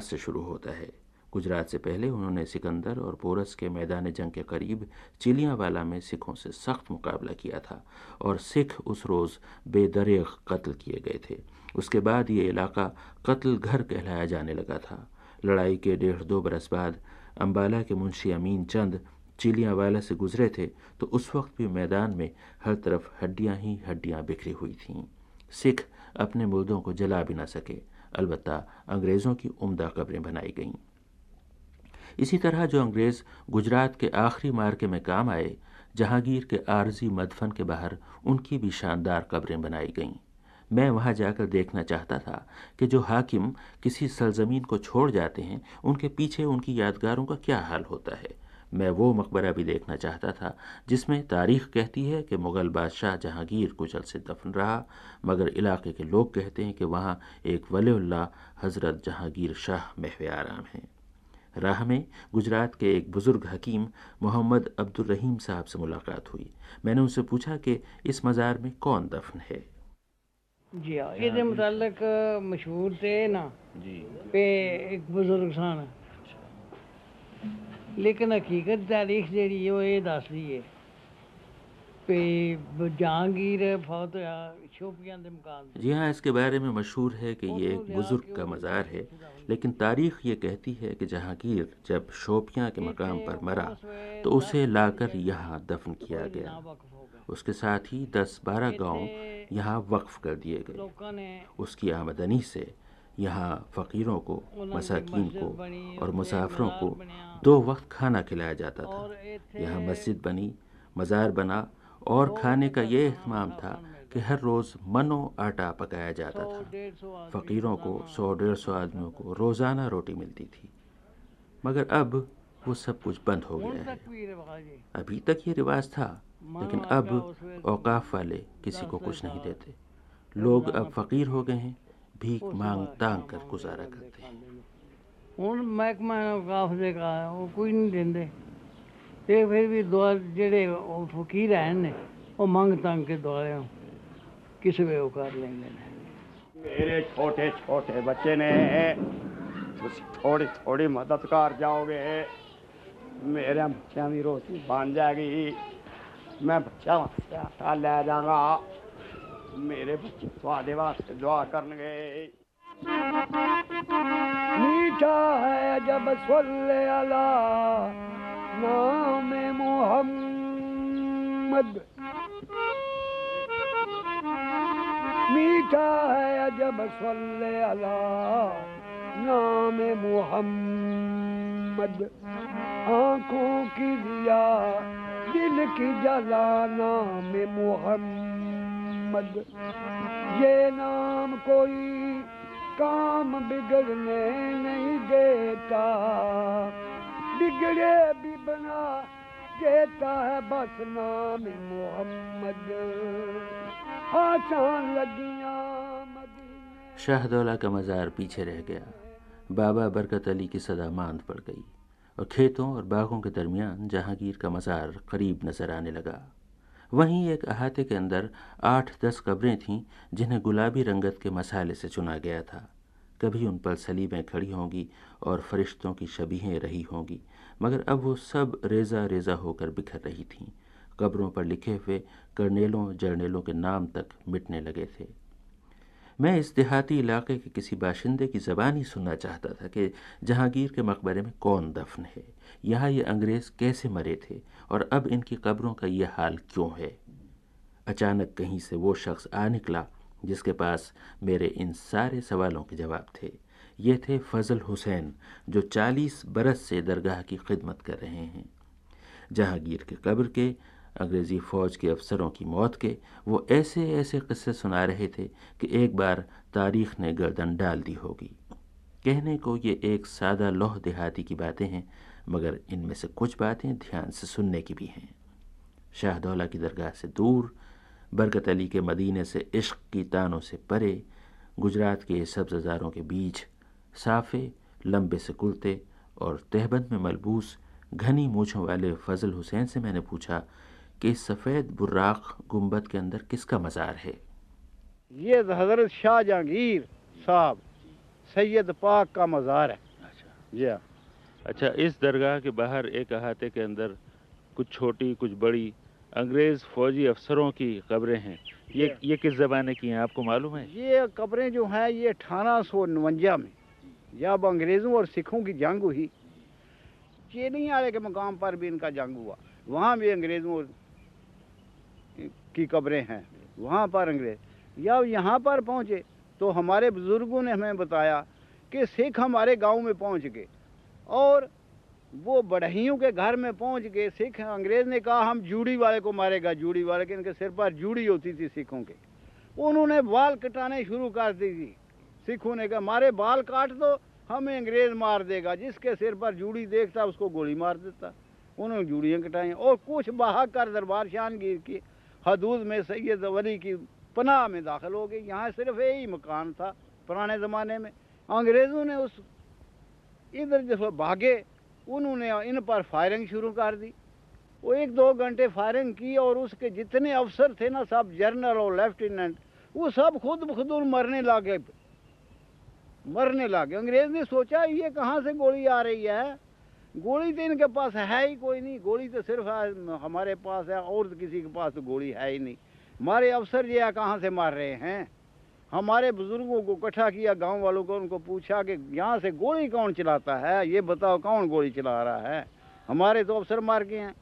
से शुरू होता है। गुजरात से पहले उन्होंने सिकंदर और पोरस के मैदान जंग के करीब चिलियावाला में सिखों से सख्त मुकाबला किया था और सिख उस रोज़ बेदरेग कत्ल किए गए थे। उसके बाद ये इलाका कत्ल घर कहलाया जाने लगा था। लड़ाई के डेढ़ दो बरस बाद अम्बाला के मुंशी अमीन चंद चिलियावाला से गुजरे थे तो उस वक्त भी मैदान में हर तरफ़ हड्डियाँ ही हड्डियाँ बिखरी हुई थीं। सिख अपने मुर्दों को जला भी ना सके। अलबत् अंग्रेज़ों की उम्दा कब्रें बनाई गईं। इसी तरह जो अंग्रेज़ गुजरात के आखिरी मार्के में काम आए, जहांगीर के आरजी मदफन के बाहर उनकी भी शानदार कब्रें बनाई गईं। मैं वहाँ जाकर देखना चाहता था कि जो हाकिम किसी सरजमीन को छोड़ जाते हैं, उनके पीछे उनकी यादगारों का क्या हाल होता है। मैं वो मकबरा भी देखना चाहता था जिसमें तारीख कहती है कि मुग़ल बादशाह जहांगीर कुचल से दफन रहा मगर इलाके के लोग कहते हैं कि वहाँ एक वलील्ला हज़रत जहांगीर शाह महव आराम हैं। राह में गुजरात के एक बुज़ुर्ग हकीम मोहम्मद अब्दुल रहीम साहब से मुलाकात हुई। मैंने उनसे पूछा कि इस मज़ार में कौन दफन है? जी हाँ ये मुतलक मशहूर थे ना जी। पे एक बुज़ुर्ग सन लेकिन हकीकत तारीख जी ये दस दी है जी हाँ इसके बारे में मशहूर है कि ये एक बुज़ुर्ग का मज़ार है लेकिन तारीख़ ये कहती है कि जहांगीर जब शोपियाँ के मकाम पर मरा तो उसे लाकर यहाँ दफन किया गया। उसके साथ ही दस बारह गाँव यहाँ वक्फ कर दिए गए। उसकी आमदनी से यहाँ फ़कीरों को मसाकिन को और मुसाफरों को दो वक्त खाना खिलाया जाता था। यहाँ मस्जिद बनी मज़ार बना और खाने का ये अहतमाम था कि हर रोज़ मनो आटा पकाया जाता था। फ़कीरों को सौ डेढ़ सौ आदमियों को रोज़ाना रोटी मिलती थी। मगर अब वो सब कुछ बंद हो गया है। अभी तक ये रिवाज था लेकिन अब औकाफ वाले किसी को कुछ नहीं देते। लोग अब फ़कीर हो गए हैं। भीख मांग तांग कर गुजारा करते हैं ਹੁਣ ਮਹਿਕਮਾ ਔਕਾਫ ਦੇ ਕਾ ਉਹ ਕੋਈ ਨਹੀਂ ਦਿੰਦੇ ਤੇ ਫਿਰ ਵੀ ਦੁਆ ਜਿਹੜੇ ਉਹ ਫਕੀਰ ਹਨ ਨੇ ਉਹ ਮੰਗ ਤੰਗ ਕੇ ਦੁਆਰਿਆਂ ਕਿਸੇ ਵੇ ਉਹ ਕਰ ਲੈਂਦੇ ਨੇ ਮੇਰੇ ਛੋਟੇ ਛੋਟੇ ਬੱਚੇ ਨੇ ਤੁਸੀਂ ਥੋੜੀ ਥੋੜੀ ਮਦਦ ਕਰ ਜਾਓਗੇ ਮੇਰੇ ਬੱਚਿਆਂ ਦੀ ਰੋਟੀ ਬਣ ਜਾਏਗੀ ਮੈਂ ਬੱਚਾ ਵਾਸਤੇ ਆਟਾ ਲੈ ਜਾਵਾਂਗਾ मेरे स्वादे वास्ते दुआ कर गए मीठा है जब अला, नाम मोहम्मद। मीठा है जब सल्ले अला, नाम मोहम्मद। आँखों की दिया दिल की जला, नाम मोहम्मद। ये नाम कोई काम बिगड़ने नहीं देता। बिगड़े भी बना देता है बस नाम मोहम्मद। आसान लगियाँ शाहदौला का मज़ार पीछे रह गया। बाबा बरकत अली की सदा मांद पड़ गई और खेतों और बागों के दरमियान जहांगीर का मज़ार करीब नज़र आने लगा। वहीं एक अहाते के अंदर आठ दस कब्रें थीं, जिन्हें गुलाबी रंगत के मसाले से चुना गया था। कभी उन पर सलीबें खड़ी होंगी और फरिश्तों की शबीहें रही होंगी, मगर अब वो सब रेज़ा रेज़ा होकर बिखर रही थीं। कब्रों पर लिखे हुए कर्नेलों, जर्नेलों के नाम तक मिटने लगे थे। मैं इस देहाती इलाके के किसी बाशिंदे की ज़बान ही सुनना चाहता था कि जहांगीर के मकबरे में कौन दफन है? यहाँ ये अंग्रेज़ कैसे मरे थे? और अब इनकी कब्रों का ये हाल क्यों है? अचानक कहीं से वो शख्स आ निकला, जिसके पास मेरे इन सारे सवालों के जवाब थे। ये थे फजल हुसैन, जो चालीस बरस से दरगाह की खिदमत कर रहे हैं। जहांगीर के कब्र के अंग्रेज़ी फ़ौज के अफसरों की मौत के वो ऐसे ऐसे किस्से सुना रहे थे कि एक बार तारीख़ ने गर्दन डाल दी होगी। कहने को ये एक सादा लोह देहाती की बातें हैं, मगर इनमें से कुछ बातें ध्यान से सुनने की भी हैं। शाहदौला की दरगाह से दूर, बरकत अली के मदीने से इश्क की तानों से परे, गुजरात के सब्ज़ारों के बीच साफ़े, लंबे से कुर्ते और तहबंद में मलबूस, घनी मूछों वाले फजल हुसैन से मैंने पूछा कि सफ़ेद बुर्राक गुंबद के अंदर किसका मज़ार है? ये हज़रत शाह जहांगीर साहब सैयद पाक का मज़ार है। अच्छा। जी हाँ। अच्छा इस दरगाह के बाहर एक अहाते के अंदर कुछ छोटी कुछ बड़ी अंग्रेज़ फौजी अफसरों की कब्रें हैं। ये ये किस ज़माने की हैं आपको मालूम है? ये कब्रें जो हैं ये अठारह सौ नवंजा में जब अंग्रेज़ों और सिखों की जंग हुई। चेनी वाले के मकाम पर भी इनका जंग हुआ। वहाँ भी अंग्रेज़ों की कब्रें हैं। वहाँ पर अंग्रेज़, या यहाँ पर पहुँचे तो हमारे बुज़ुर्गों ने हमें बताया कि सिख हमारे गाँव में पहुँच गए। और वो बढ़ियों के घर में पहुँच गए। सिख अंग्रेज़ ने कहा, हम जूड़ी वाले को मारेगा, जूड़ी वाले के इनके सिर पर जूड़ी होती थी सिखों के। उन्होंने बाल कटाने शुरू कर दी थी। सिखों ने कहा, मारे बाल काट दो, हमें अंग्रेज़ मार देगा। जिसके सिर पर जूड़ी देखता, उसको गोली मार देता। उन्होंने जूड़ियाँ कटाई और कुछ बहा कर दरबार शानगीर की हदूद में सैयद वली की पनाह में दाखिल हो गई। यहाँ सिर्फ़ यही मकान था पुराने ज़माने में। अंग्रेज़ों ने उस इधर जो भागे, उन्होंने इन पर फायरिंग शुरू कर दी। वो एक दो घंटे फायरिंग की और उसके जितने अफसर थे ना, सब जनरल और लेफ्टिनेंट, वो सब खुद खुद मरने लगे। मरने लगे। अंग्रेज़ ने सोचा, ये कहाँ से गोली आ रही है? गोली तो इनके पास है ही कोई नहीं। गोली तो सिर्फ़ हमारे पास है, और किसी के पास तो गोली है ही नहीं। हमारे अफसर जो है कहाँ से मार रहे हैं? हमारे बुज़ुर्गों को इकट्ठा किया, गाँव वालों को, उनको पूछा कि यहाँ से गोली कौन चलाता है? ये बताओ कौन गोली चला रहा है? हमारे तो अफसर मार गए हैं।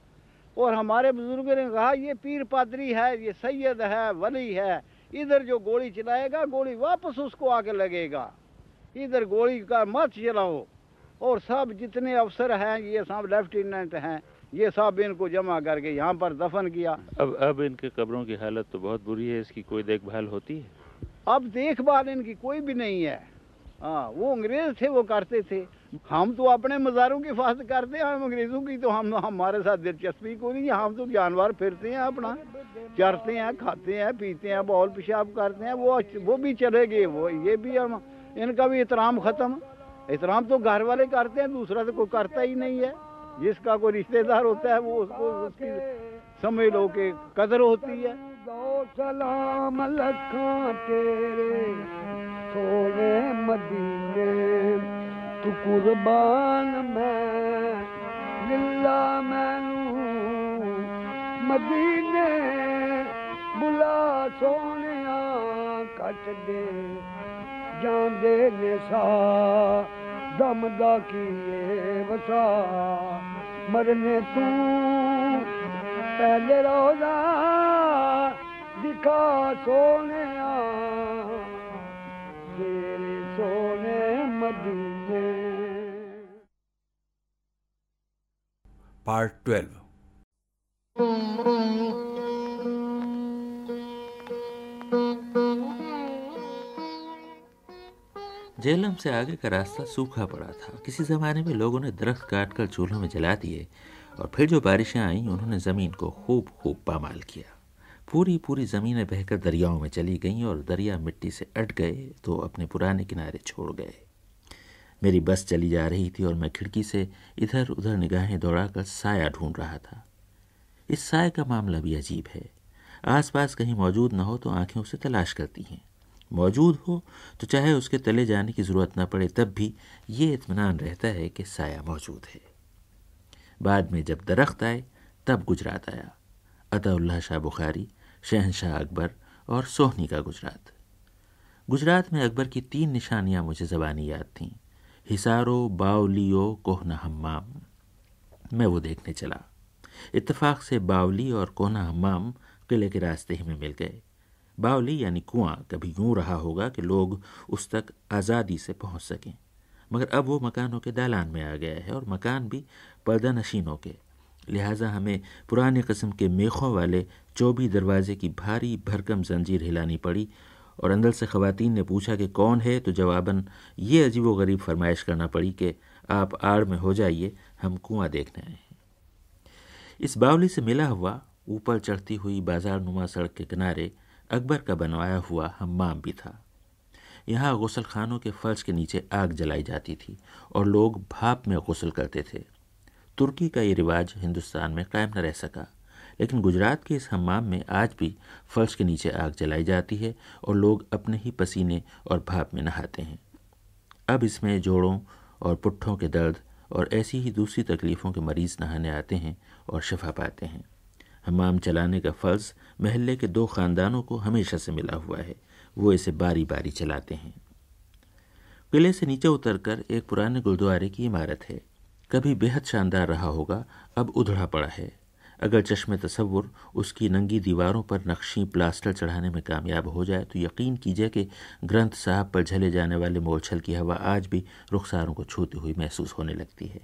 और हमारे बुज़ुर्गों ने कहा, ये पीर पादरी है, ये सैयद है, वली है। इधर जो गोली चलाएगा, गोली वापस उसको आके लगेगा। इधर गोली का मत चलाओ। और सब जितने अफसर हैं ये सब लेफ्टिनेंट हैं। ये सब इनको जमा करके यहाँ पर दफन किया। अब अब इनके कब्रों की हालत तो बहुत बुरी है इसकी कोई देखभाल होती है? अब देखभाल इनकी कोई भी नहीं है। हाँ वो अंग्रेज़ थे वो करते थे। हम तो अपने मज़ारों की हिफाजत करते हैं हम अंग्रेज़ों की तो हम हमारे साथ दिलचस्पी को नहीं हम तो जानवर फिरते हैं अपना चरते हैं खाते हैं पीते हैं बॉल पेशाब करते हैं वो वो भी चले गए वो ये भी हम इनका भी एहतराम ख़त्म। एहतराम तो घर वाले करते हैं, दूसरा तो कोई करता ही नहीं है। जिसका कोई रिश्तेदार होता है, वो उसको उसकी समझ लो कि कदर होती है। सलाम तेरे मदीने, तू कुर्बान मैं मदीने, बुला सोने कट दे ਜਾਂਦੇ ਨੇ ਸਾ ਦਮ ਦਾ ਕੀਏ ਵਸਾ ਮਰਨੇ ਤੂੰ ਪਹਿਲੇ ਰੋਜ਼ਾ ਦਿਖਾ ਸੋਹਣਿਆ ਤੇਰੇ ਸੋਹਣੇ ਮਦੀਨੇ Part 12 जेलम से आगे का रास्ता सूखा पड़ा था। किसी ज़माने में लोगों ने दरख्त काट कर चूल्हों में जला दिए और फिर जो बारिशें आईं, उन्होंने ज़मीन को खूब खूब पामाल किया। पूरी पूरी ज़मीनें बहकर दरियाओं में चली गईं और दरिया मिट्टी से अट गए तो अपने पुराने किनारे छोड़ गए। मेरी बस चली जा रही थी और मैं खिड़की से इधर उधर निगाहें दौड़ाकर साया ढूंढ रहा था। इस साय का मामला भी अजीब है। आसपास कहीं मौजूद न हो तो आँखें उसे तलाश करती हैं। मौजूद हो तो चाहे उसके तले जाने की ज़रूरत न पड़े, तब भी ये इतमान रहता है कि साया मौजूद है। बाद में जब दरख्त आए, तब गुजरात आया। अतउल्ला शाह बुखारी, शहनशाह अकबर और सोहनी का गुजरात। गुजरात में अकबर की तीन निशानियाँ मुझे ज़बानी याद थीं। हिसारो, बावलियो, कोहना हम्माम। मैं वो देखने चला। इत्तेफाक से बावली और कोहना हम्माम किले के रास्ते ही में मिल गए। बावली यानी कुआँ कभी यूँ रहा होगा कि लोग उस तक आज़ादी से पहुँच सकें। मगर अब वो मकानों के दालान में आ गया है और मकान भी पर्दा नशीनों के। लिहाजा हमें पुराने किस्म के मेखों वाले चौबी दरवाजे की भारी भरकम जंजीर हिलानी पड़ी और अंदर से खवतिन ने पूछा कि कौन है? तो जवाबन, ये अजीब गरीब फरमाइश करना पड़ी कि आप आड़ में हो जाइए, हम कुआँ देखने आए हैं। इस बावली से मिला हुआ ऊपर चढ़ती हुई बाज़ार नुमा सड़क के किनारे अकबर का बनवाया हुआ हम्माम भी था। यहाँ गसल खानों के फर्श के नीचे आग जलाई जाती थी और लोग भाप में गसल करते थे। तुर्की का ये रिवाज हिंदुस्तान में कायम न रह सका, लेकिन गुजरात के इस हमाम में आज भी फर्श के नीचे आग जलाई जाती है और लोग अपने ही पसीने और भाप में नहाते हैं। अब इसमें जोड़ों और पुट्ठों के दर्द और ऐसी ही दूसरी तकलीफ़ों के मरीज़ नहाने आते हैं और शफा पाते हैं। हमाम चलाने का फ़र्ज़ महल्ले के दो ख़ानदानों को हमेशा से मिला हुआ है। वो इसे बारी बारी चलाते हैं। किले से नीचे उतरकर एक पुराने गुरुद्वारे की इमारत है। कभी बेहद शानदार रहा होगा, अब उधड़ा पड़ा है। अगर चश्मे तस्वुर उसकी नंगी दीवारों पर नक्शी प्लास्टर चढ़ाने में कामयाब हो जाए तो यकीन कीजिए कि ग्रंथ साहब पर झले जाने वाले मोरछल की हवा आज भी रुखसारों को छूती हुई महसूस होने लगती है।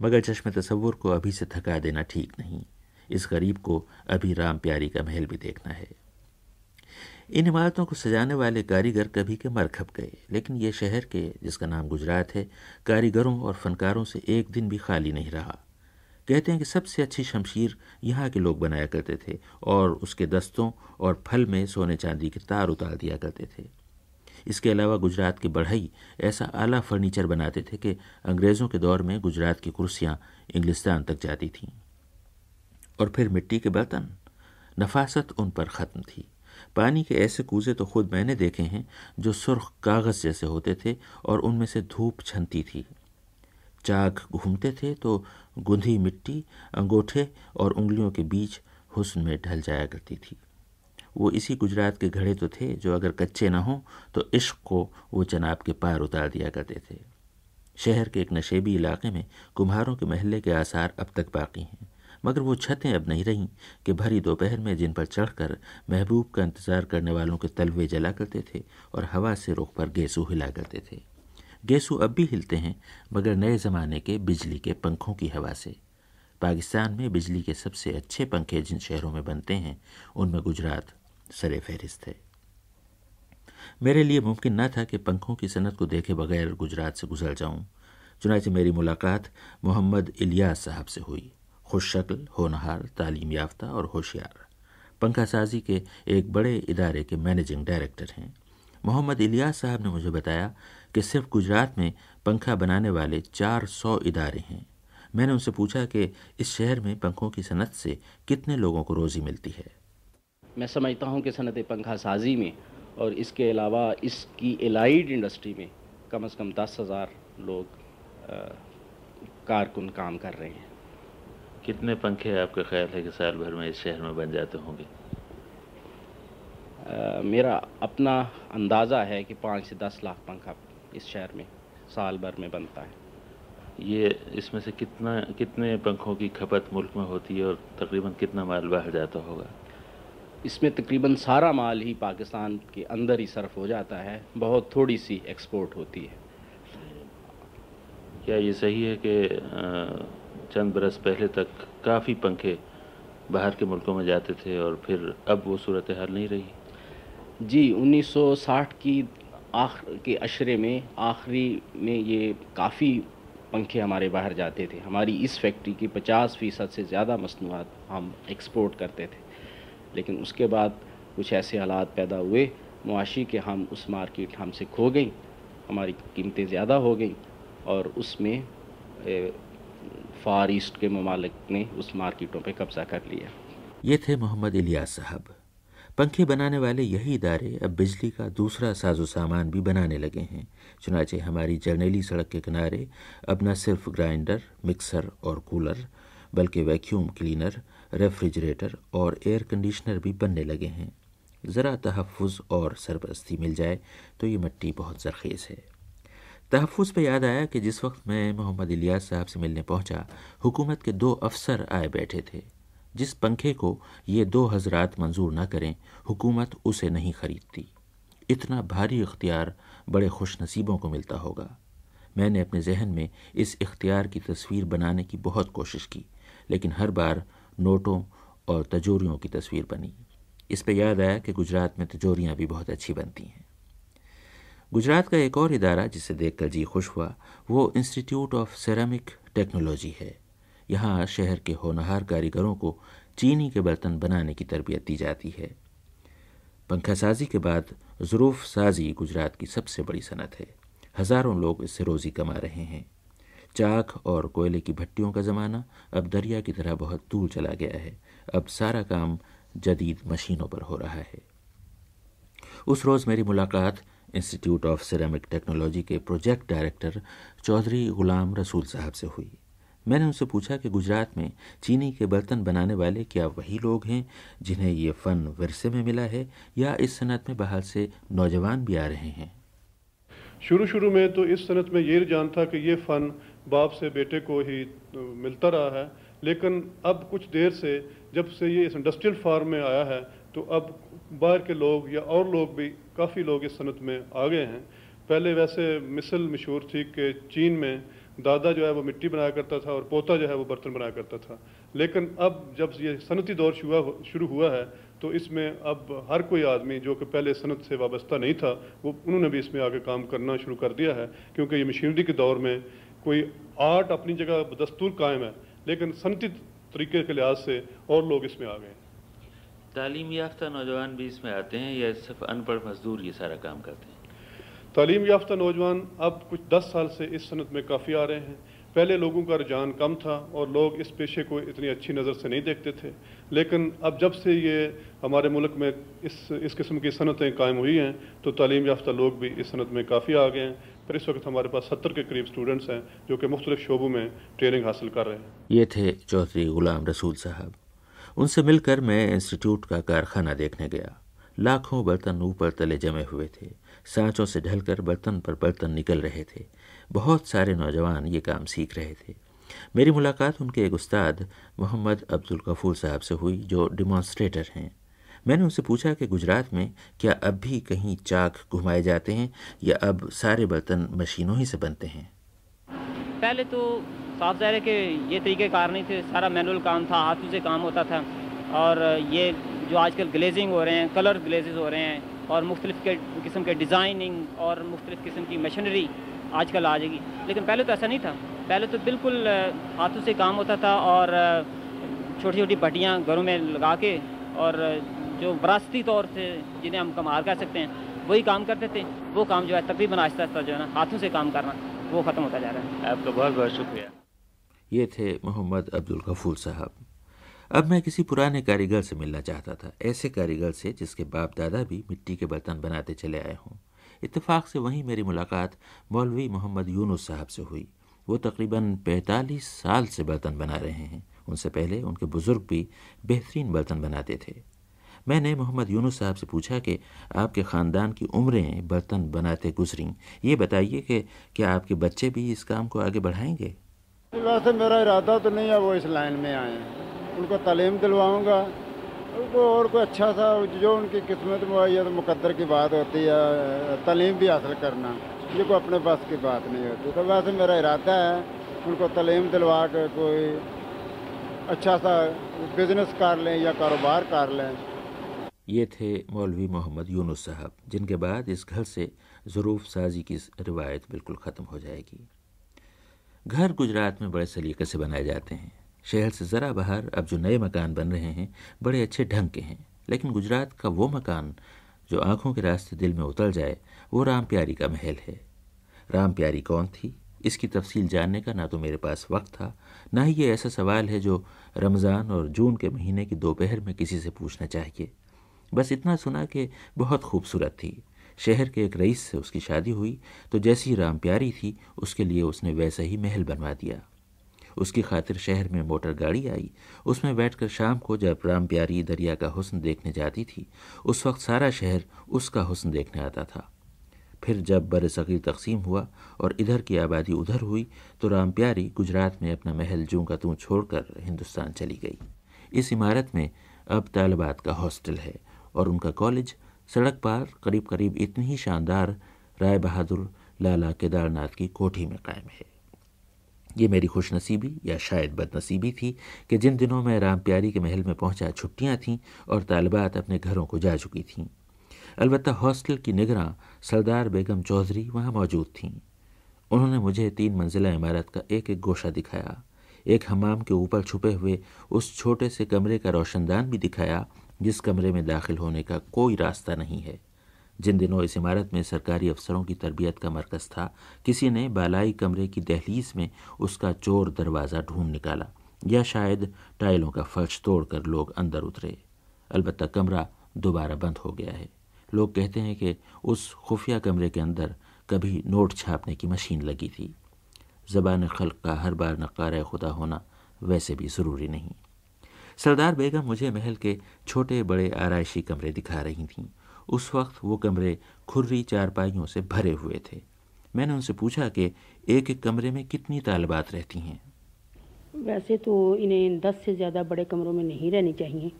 मगर चश्मे तस्वुर को अभी से थका देना ठीक नहीं। इस गरीब को अभी राम प्यारी का महल भी देखना है। इन इमारतों को सजाने वाले कारीगर कभी के मर खप गए, लेकिन ये शहर के, जिसका नाम गुजरात है, कारीगरों और फनकारों से एक दिन भी खाली नहीं रहा। कहते हैं कि सबसे अच्छी शमशीर यहाँ के लोग बनाया करते थे और उसके दस्तों और फल में सोने चांदी के तार उतार दिया करते थे। इसके अलावा गुजरात के बढ़ई ऐसा आला फर्नीचर बनाते थे कि अंग्रेज़ों के दौर में गुजरात की कुर्सियाँ इंग्लिस्तान तक जाती थीं। और फिर मिट्टी के बर्तन। नफासत उन पर ख़त्म थी। पानी के ऐसे कूजे तो खुद मैंने देखे हैं, जो सुर्ख कागज़ जैसे होते थे और उनमें से धूप छनती थी। चाक घूमते थे तो गुंधी मिट्टी, अंगूठे और उंगलियों के बीच हुस्न में ढल जाया करती थी। वो इसी गुजरात के घड़े तो थे, जो अगर कच्चे ना हों तो इश्क को वो जनाब के पार उतार दिया करते थे। शहर के एक नशेबी इलाके में कुम्हारों के महल्ले के आसार अब तक बाकी हैं। मगर वो छतें अब नहीं रहीं कि भरी दोपहर में जिन पर चढ़कर महबूब का इंतज़ार करने वालों के तलवे जला करते थे और हवा से रुख पर गेसू हिला करते थे। गेसू अब भी हिलते हैं, मगर नए ज़माने के बिजली के पंखों की हवा से। पाकिस्तान में बिजली के सबसे अच्छे पंखे जिन शहरों में बनते हैं, उनमें गुजरात सरे फहरिस्त है। मेरे लिए मुमकिन न था कि पंखों की सनत को देखे बगैर गुजरात से गुजर जाऊँ। चुनाचे मेरी मुलाकात मोहम्मद इलियास साहब से हुई। खुश शक्ल, होनहार तालीम याफ्ता और होशियार। पंखा साजी के एक बड़े इदारे के मैनेजिंग डायरेक्टर हैं। मोहम्मद इलियास साहब ने मुझे बताया कि सिर्फ़ गुजरात में पंखा बनाने वाले चार सौ इदारे हैं। मैंने उनसे पूछा कि इस शहर में पंखों की सनत से कितने लोगों को रोज़ी मिलती है? मैं समझता हूँ कि सनत पंखा साजी में और इसके अलावा इसकी एलाइड इंडस्ट्री में कम अज़ कम दस हज़ार लोग कारकुन काम कर रहे हैं। कितने पंखे आपका ख्याल है कि साल भर में इस शहर में बन जाते होंगे? मेरा अपना अंदाज़ा है कि पाँच से दस लाख पंखा इस शहर में साल भर में बनता है। ये इसमें से कितना कितने पंखों की खपत मुल्क में होती है और तकरीबन कितना माल बाहर जाता होगा? इसमें तकरीबन सारा माल ही पाकिस्तान के अंदर ही सर्फ हो जाता है। बहुत थोड़ी सी एक्सपोर्ट होती है। क्या ये सही है कि चंद बरस पहले तक काफ़ी पंखे बाहर के मुल्कों में जाते थे और फिर अब वो सूरत हाल नहीं रही। जी 1960 की आखिर के अशरे में, आखिरी में ये काफ़ी पंखे हमारे बाहर जाते थे। हमारी इस फैक्ट्री की 50 फ़ीसद से ज़्यादा मसनूआत हम एक्सपोर्ट करते थे। लेकिन उसके बाद कुछ ऐसे हालात पैदा हुए, मुआशी के हम उस मार्केट हमसे खो गई, हमारी कीमतें ज़्यादा हो गई और उसमें फार ईस्ट के ममालिक ने उस मार्केटों पर कब्ज़ा कर लिया। ये थे मोहम्मद इलियास साहब। पंखे बनाने वाले यही इदारे अब बिजली का दूसरा साजो सामान भी बनाने लगे हैं। चुनाचे हमारी जर्नेली सड़क के किनारे अब न सिर्फ़ ग्राइंडर, मिक्सर और कूलर, बल्कि वैक्यूम क्लीनर, रेफ्रिजरेटर और एयर कंडीशनर भी बनने लगे हैं। ज़रा तहफ़ और सरपरस्ती मिल जाए तो ये मिट्टी बहुत जरखेज़ है। तहफ़ पे याद आया कि जिस वक्त मैं मोहम्मद इलियास साहब से मिलने पहुँचा, हुकूमत के दो अफसर आए बैठे थे। जिस पंखे को ये दो हजरात मंजूर ना करें, हुकूमत उसे नहीं खरीदती। इतना भारी इख्तियार बड़े खुश नसीबों को मिलता होगा। मैंने अपने जहन में इस इख्तियार की तस्वीर बनाने की बहुत कोशिश की, लेकिन हर बार नोटों और तजोरियों की तस्वीर बनी। इस पर याद आया कि गुजरात में तजोरियाँ भी बहुत अच्छी बनती हैं। गुजरात का एक और इदारा जिसे देखकर जी खुश हुआ, वो इंस्टीट्यूट ऑफ़ सेरामिक टेक्नोलॉजी है। यहाँ शहर के होनहार कारीगरों को चीनी के बर्तन बनाने की तरबियत दी जाती है। पंखा साजी के बाद ज़रूफ़ साजी गुजरात की सबसे बड़ी सनत है। हज़ारों लोग इससे रोज़ी कमा रहे हैं। चाक और कोयले की भट्टियों का ज़माना अब दरिया की तरह बहुत दूर चला गया है। अब सारा काम जदीद मशीनों पर हो रहा है। उस रोज़ मेरी मुलाकात इंस्टीट्यूट ऑफ़ सिरेमिक टेक्नोलॉजी के प्रोजेक्ट डायरेक्टर चौधरी गुलाम रसूल साहब से हुई। मैंने उनसे पूछा कि गुजरात में चीनी के बर्तन बनाने वाले क्या वही लोग हैं जिन्हें ये फ़न विरसे में मिला है या इस सनत में बाहर से नौजवान भी आ रहे हैं? शुरू शुरू में तो इस सनत में ये रुझान था कि ये फ़न बाप से बेटे को ही मिलता रहा है। लेकिन अब कुछ देर से जब से ये इस इंडस्ट्रियल फार्म में आया है तो अब बाहर के लोग या और लोग भी, काफ़ी लोग इस सनत में आ गए हैं। पहले वैसे मिसल मशहूर थी कि चीन में दादा जो है वो मिट्टी बनाया करता था और पोता जो है वो बर्तन बनाया करता था। लेकिन अब जब ये सनती दौर शुरू हुआ है तो इसमें अब हर कोई आदमी जो कि पहले सनत से वाबस्ता नहीं था, वो, उन्होंने भी इसमें आगे काम करना शुरू कर दिया है, क्योंकि ये मशीनरी के दौर में कोई आर्ट अपनी जगह दस्तूर कायम है, लेकिन सनती तरीके के लिहाज से और लोग इसमें आ गए तालीम याफ्ता नौजवान भी इसमें आते हैं या सिर्फ़ अनपढ़ मजदूर ये सारा काम करते हैं? तालीम याफ्ता नौजवान अब कुछ दस साल से इस सनत में काफ़ी आ रहे हैं। पहले लोगों का रुझान कम था और लोग इस पेशे को इतनी अच्छी नज़र से नहीं देखते थे। लेकिन अब जब से ये हमारे मुल्क में इस इस किस्म की सनतें कायम हुई हैं तो तालीम याफ्ता लोग भी इस सनत में काफ़ी आ गए हैं। पर इस वक्त हमारे पास सत्तर के करीब स्टूडेंट्स हैं जो कि मुख्तलिफ़ शोबों में ट्रेनिंग हासिल कर रहे हैं। ये थे चौधरी गुलाम रसूल साहब। उनसे मिलकर मैं इंस्टीट्यूट का कारखाना देखने गया। लाखों बर्तन ऊपर तले जमे हुए थे। सांचों से ढलकर बर्तन पर बर्तन निकल रहे थे। बहुत सारे नौजवान ये काम सीख रहे थे। मेरी मुलाकात उनके एक उस्ताद मोहम्मद अब्दुल गफूर साहब से हुई, जो डिमॉन्स्ट्रेटर हैं। मैंने उनसे पूछा कि गुजरात में क्या अब भी कहीं चाक घुमाए जाते हैं या अब सारे बर्तन मशीनों ही से बनते हैं? पहले तो साफ़ ज़ाहिर है कि ये तरीके कार नहीं थे, सारा मैनुअल काम था, हाथों से काम होता था। और ये जो आजकल ग्लेजिंग हो रहे हैं कलर ग्लेजेस हो रहे हैं, और मुख्तलिफ़ के किस्म के डिज़ाइनिंग और मुख्तलिफ़ किस्म की मशीनरी आजकल आ जाएगी। लेकिन पहले तो ऐसा नहीं था। पहले तो बिल्कुल हाथों से काम होता था और छोटी छोटी भट्टियाँ घरों में लगा के और जो विरासती तौर से जिन्हें हम कमाल कह सकते हैं, वही काम करते थे। वो काम जो है तकरीबन आहिस्ता आहिस्ता जो है ना, हाथों से काम करना, वो ख़त्म होता जा रहा है। आपका बहुत बहुत शुक्रिया। ये थे मोहम्मद अब्दुल गफूर साहब। अब मैं किसी पुराने कारीगर से मिलना चाहता था, ऐसे कारीगर से जिसके बाप दादा भी मिट्टी के बर्तन बनाते चले आए हों। इत्तेफाक से वहीं मेरी मुलाकात मौलवी मोहम्मद यूनुस साहब से हुई। वो तकरीबन 45 साल से बर्तन बना रहे हैं। उनसे पहले उनके बुज़ुर्ग भी बेहतरीन बर्तन बनाते थे। मैंने मोहम्मद यूनुस साहब से पूछा कि आपके ख़ानदान की उम्रें बर्तन बनाते गुजरी, ये बताइए कि क्या आपके बच्चे भी इस काम को आगे बढ़ाएँगे? वैसे मेरा इरादा तो नहीं है, वो इस लाइन में आए उनको तालीम दिलवाऊँगा। उनको और कोई अच्छा सा जो उनकी किस्मत में आई है तो मुकद्दर की बात होती है, तालीम भी हासिल करना। ये कोई अपने पास की बात नहीं होती। तो वैसे मेरा इरादा है, उनको तालीम दिलवा कर कोई अच्छा सा बिज़नेस कर लें या कारोबार कर लें। ये थे मौलवी मोहम्मद यूनुस साहब, जिनके बाद इस घर से ज़रूफ साजी की रिवायत बिल्कुल ख़त्म हो जाएगी। घर गुजरात में बड़े सलीके से बनाए जाते हैं। शहर से ज़रा बाहर अब जो नए मकान बन रहे हैं, बड़े अच्छे ढंग के हैं। लेकिन गुजरात का वो मकान जो आँखों के रास्ते दिल में उतर जाए, वो राम प्यारी का महल है। राम प्यारी कौन थी? इसकी तफसील जानने का ना तो मेरे पास वक्त था, ना ही ये ऐसा सवाल है जो रमज़ान और जून के महीने की दोपहर में किसी से पूछना चाहिए। बस इतना सुना कि बहुत खूबसूरत थी। शहर के एक रईस से उसकी शादी हुई तो जैसी राम प्यारी थी, उसके लिए उसने वैसा ही महल बनवा दिया। उसकी खातिर शहर में मोटर गाड़ी आई। उसमें बैठकर शाम को जब राम प्यारी दरिया का हुस्न देखने जाती थी, उस वक्त सारा शहर उसका हुस्न देखने आता था। फिर जब बर सग़ीर तकसीम हुआ और इधर की आबादी उधर हुई तो राम प्यारी गुजरात में अपना महल जूँ का तू छोड़कर हिंदुस्तान चली गई। इस इमारत में अब तालबात का हॉस्टल है और उनका कॉलेज सड़क पार करीब करीब इतनी ही शानदार राय बहादुर लाला केदारनाथ की कोठी में कायम है। ये मेरी खुशनसीबी या शायद बदनसीबी थी कि जिन दिनों मैं राम प्यारी के महल में पहुँचा, छुट्टियाँ थीं और तालबात अपने घरों को जा चुकी थीं। अलबत् हॉस्टल की निगरान सरदार बेगम चौधरी वहाँ मौजूद थीं। उन्होंने मुझे तीन मंजिला इमारत का एक एक गोशा दिखाया। एक हमाम के ऊपर छुपे हुए उस छोटे से कमरे का रोशनदान भी दिखाया जिस कमरे में दाखिल होने का कोई रास्ता नहीं है। जिन दिनों इस इमारत में सरकारी अफसरों की तरबियत का मरकज़ था, किसी ने बालाई कमरे की दहलीज में उसका चोर दरवाज़ा ढूंढ निकाला, या शायद टाइलों का फर्श तोड़कर लोग अंदर उतरे। अलबत्ता कमरा दोबारा बंद हो गया है। लोग कहते हैं कि उस खुफिया कमरे के अंदर कभी नोट छापने की मशीन लगी थी। ज़बान खल्क का हर बार नकार खुदा होना वैसे भी ज़रूरी नहीं। सरदार बेगम मुझे महल के छोटे बड़े आरइशी कमरे दिखा रही थीं। उस वक्त वो कमरे खुर्री चारपाइयों से भरे हुए थे। मैंने उनसे पूछा कि एक एक कमरे में कितनी तालबात रहती हैं? वैसे तो इन्हें दस से ज़्यादा बड़े कमरों में नहीं रहनी चाहिए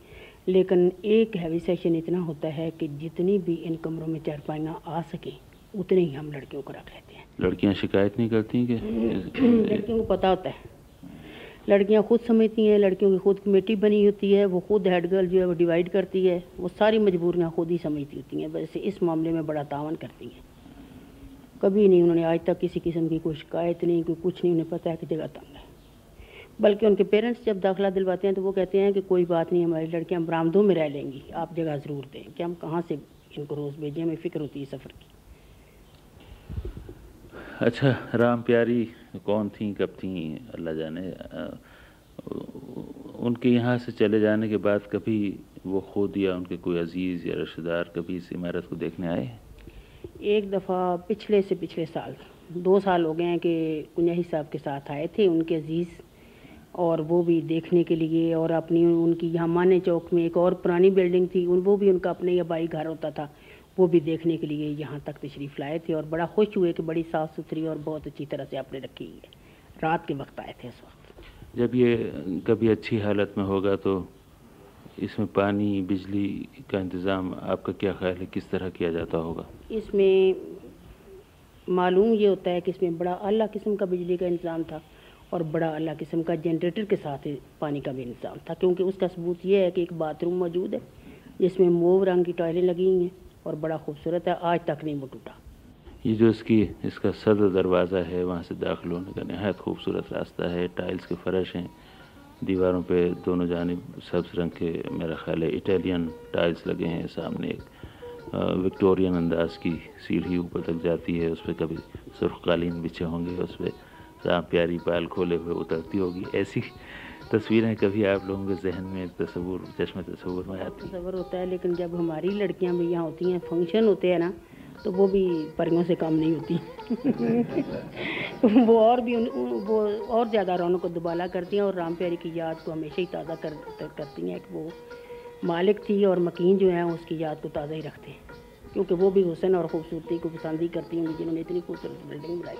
लेकिन एक हैवी सेशन इतना होता है कि जितनी भी इन कमरों में चारपाइयाँ आ सकें उतने ही हम लड़कियों को रख लेते हैं। लड़कियाँ शिकायत नहीं करती कि लड़कियों को पता होता है। लड़कियाँ खुद समझती हैं, लड़कियों की खुद कमेटी बनी होती है, वो खुद हेड गर्ल जो है वो डिवाइड करती है, वो सारी मजबूरियाँ खुद ही समझती होती हैं वैसे इस मामले में बड़ा तावन करती हैं। कभी नहीं उन्होंने आज तक किसी किस्म की कोई शिकायत नहीं, कोई कुछ नहीं, उन्हें पता है कि जगह तंग है। बल्कि उनके पेरेंट्स जब दाखिला दिलवाते हैं तो वो कहते हैं कि कोई बात नहीं, हमारी लड़कियाँ बरामदों में रह लेंगी, आप जगह ज़रूर दें, कि हम कहाँ से इनको रोज़ भेजें, हमें फ़िक्र होती है सफ़र की। अच्छा राम प्यारी, कौन थी, कब थी, अल्लाह जाने उनके यहाँ से चले जाने के बाद कभी वो खुद या उनके कोई अज़ीज़ या रिश्तेदार कभी इस इमारत को देखने आए? एक दफ़ा पिछले से पिछले साल, दो साल हो गए हैं कि कुंजाही साहब के साथ आए थे उनके अज़ीज़, और वो भी देखने के लिए और अपनी उनकी यहाँ माने चौक में एक और पुरानी बिल्डिंग थी, उन, वो भी उनका अपने आबाई घर होता था। वो भी देखने के लिए यहाँ तक तशरीफ़ लाए थे और बड़ा खुश हुए कि बड़ी साफ़ सुथरी और बहुत अच्छी तरह से आपने रखी है। रात के वक्त आए थे इस वक्त। जब ये कभी अच्छी हालत में होगा तो इसमें पानी बिजली का इंतज़ाम आपका क्या ख्याल है? किस तरह किया जाता होगा? इसमें मालूम ये होता है कि इसमें बड़ा अला किस्म का बिजली का इंतज़ाम था और बड़ा अला किस्म का जनरेटर के साथ पानी का भी इंतज़ाम था क्योंकि उसका सबूत ये है कि एक बाथरूम मौजूद है जिसमें मोव रंग की टॉयलें लगी हुई हैं। और बड़ा खूबसूरत है, आज तक नहीं वो टूटा। ये जो इसकी, इसका सदर दरवाज़ा है, वहाँ से दाखिल होने का नहायत खूबसूरत रास्ता है। टाइल्स के फर्श हैं, दीवारों पे दोनों जानब सब्ज रंग के, मेरा ख्याल है, इटालियन टाइल्स लगे हैं सामने एक विक्टोरियन अंदाज की सीढ़ी ऊपर तक जाती है, उस पर कभी सुर्ख कालीन बिछे होंगे, उस पर राम प्यारी पाल खोले हुए उतरती होगी। ऐसी तस्वीरें कभी आप लोगों के जहन में तस्वूर चश्मे तस्वूर में आती? तस्वर होता है लेकिन जब हमारी लड़कियाँ भी यहाँ होती हैं फ़ंक्शन होते हैं ना तो वो भी परियों से कम नहीं होती। वो और भी वो और ज़्यादा रौनक को दुबाला करती हैं और राम प्यारी की याद को हमेशा ही ताज़ा कर, करती हैं कि वो मालिक थी और मकीन जो है उसकी याद को ताज़ा ही रखते हैं। क्योंकि वो भी हुसन और ख़ूबसूरती को पसंद ही करती हैं जिन्होंने इतनी खूबसूरत बिल्डिंग बनाई।